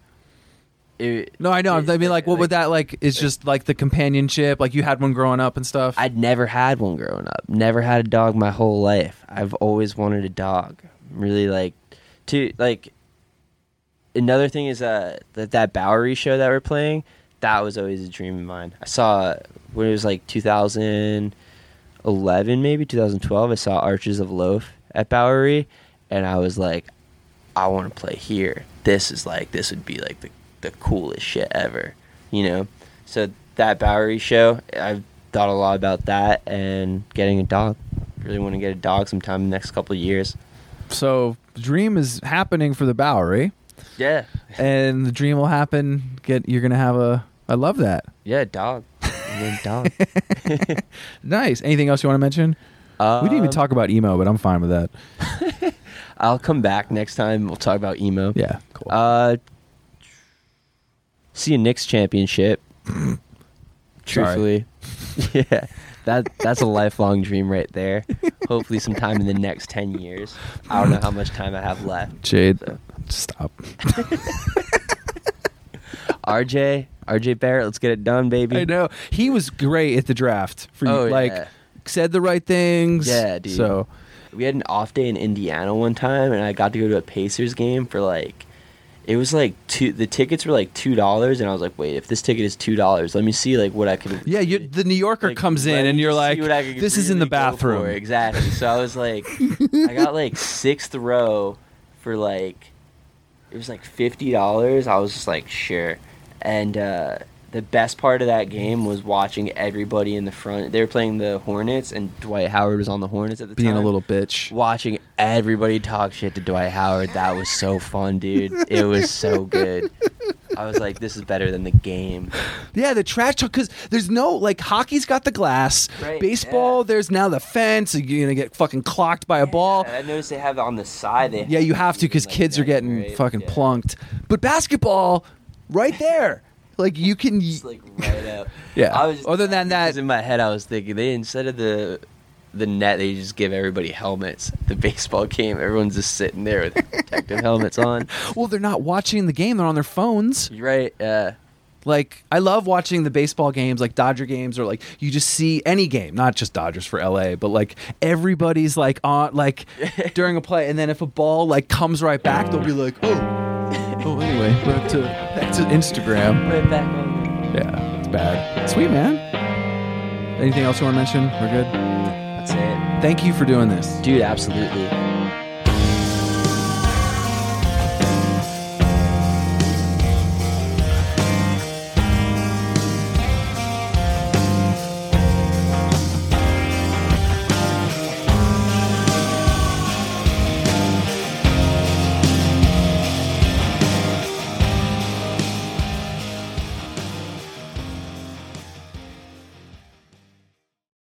it, No, I know. it- I mean, like, what would that like? Is just like the companionship. Like you had one growing up and stuff. I'd never had one growing up. Never had a dog my whole life. I've always wanted a dog. Really like to like another thing is uh that that Bowery show that we're playing, that was always a dream of mine. I saw when it was like 2011 maybe 2012 I saw Archers of Loaf at Bowery and I was like I want to play here. This is like this would be like the the coolest shit ever, you know. So that Bowery show, I've thought a lot about that and getting a dog. Really want to get a dog sometime in the next couple of years. so dream is happening for the Bowery, Yeah, and the dream will happen. Get you're gonna have a. I love that. yeah, dog. Dog. Nice. Anything else you want to mention? we didn't even Um, talk about emo, but I'm fine with that. I'll come back next time. We'll talk about emo. Yeah, cool. Uh, see a Knicks championship. Truthfully, yeah, that that's a lifelong dream right there. Hopefully, sometime in the next ten years. I don't know how much time I have left. Jade, so. stop. RJ, RJ Barrett, let's get it done, baby. I know he was great at the draft for oh, you. Oh, like yeah. said the right things. Yeah, dude. So we had an off day in Indiana one time, and I got to go to a Pacers game for like, it was like two. The tickets were like two dollars, and I was like, wait, if this ticket is two dollars, let me see like what I could. yeah, you, the New Yorker like, comes in, and you're like, what I could "This is in the really bathroom." Exactly. So I was like, I got like sixth row for like, it was like fifty dollars. I was just like, sure. And uh, the best part of that game was watching everybody in the front. They were playing the Hornets, and Dwight Howard was on the Hornets at the Being time Being a little bitch. watching everybody talk shit to Dwight Howard, that was so fun, dude. It was so good. I was like, this is better than the game. Yeah, the trash talk because there's no like hockey's got the glass. Right, Baseball, yeah. there's now the fence. You're gonna get fucking clocked by a ball. I noticed they have it on the side. They Yeah, you have to because like, kids are getting right? fucking Yeah. plunked. But basketball, right there, like you can. Just like right up. Yeah. I was just, Other than that- in my head, I was thinking they instead of the the net, they just give everybody helmets. The baseball game, everyone's just sitting there with protective helmets on. well, they're not watching the game; they're on their phones. You're right. Uh, Like I love watching the baseball games, like Dodger games, or like you just see any game, not just Dodgers for LA, but like everybody's like on like during a play, and then if a ball like comes right back, they'll be like, oh, oh. Anyway, back to back to Instagram. right back on. Yeah, it's bad. Sweet man. Anything else you want to mention? We're good. That's it, Thank you for doing this. dude. Absolutely.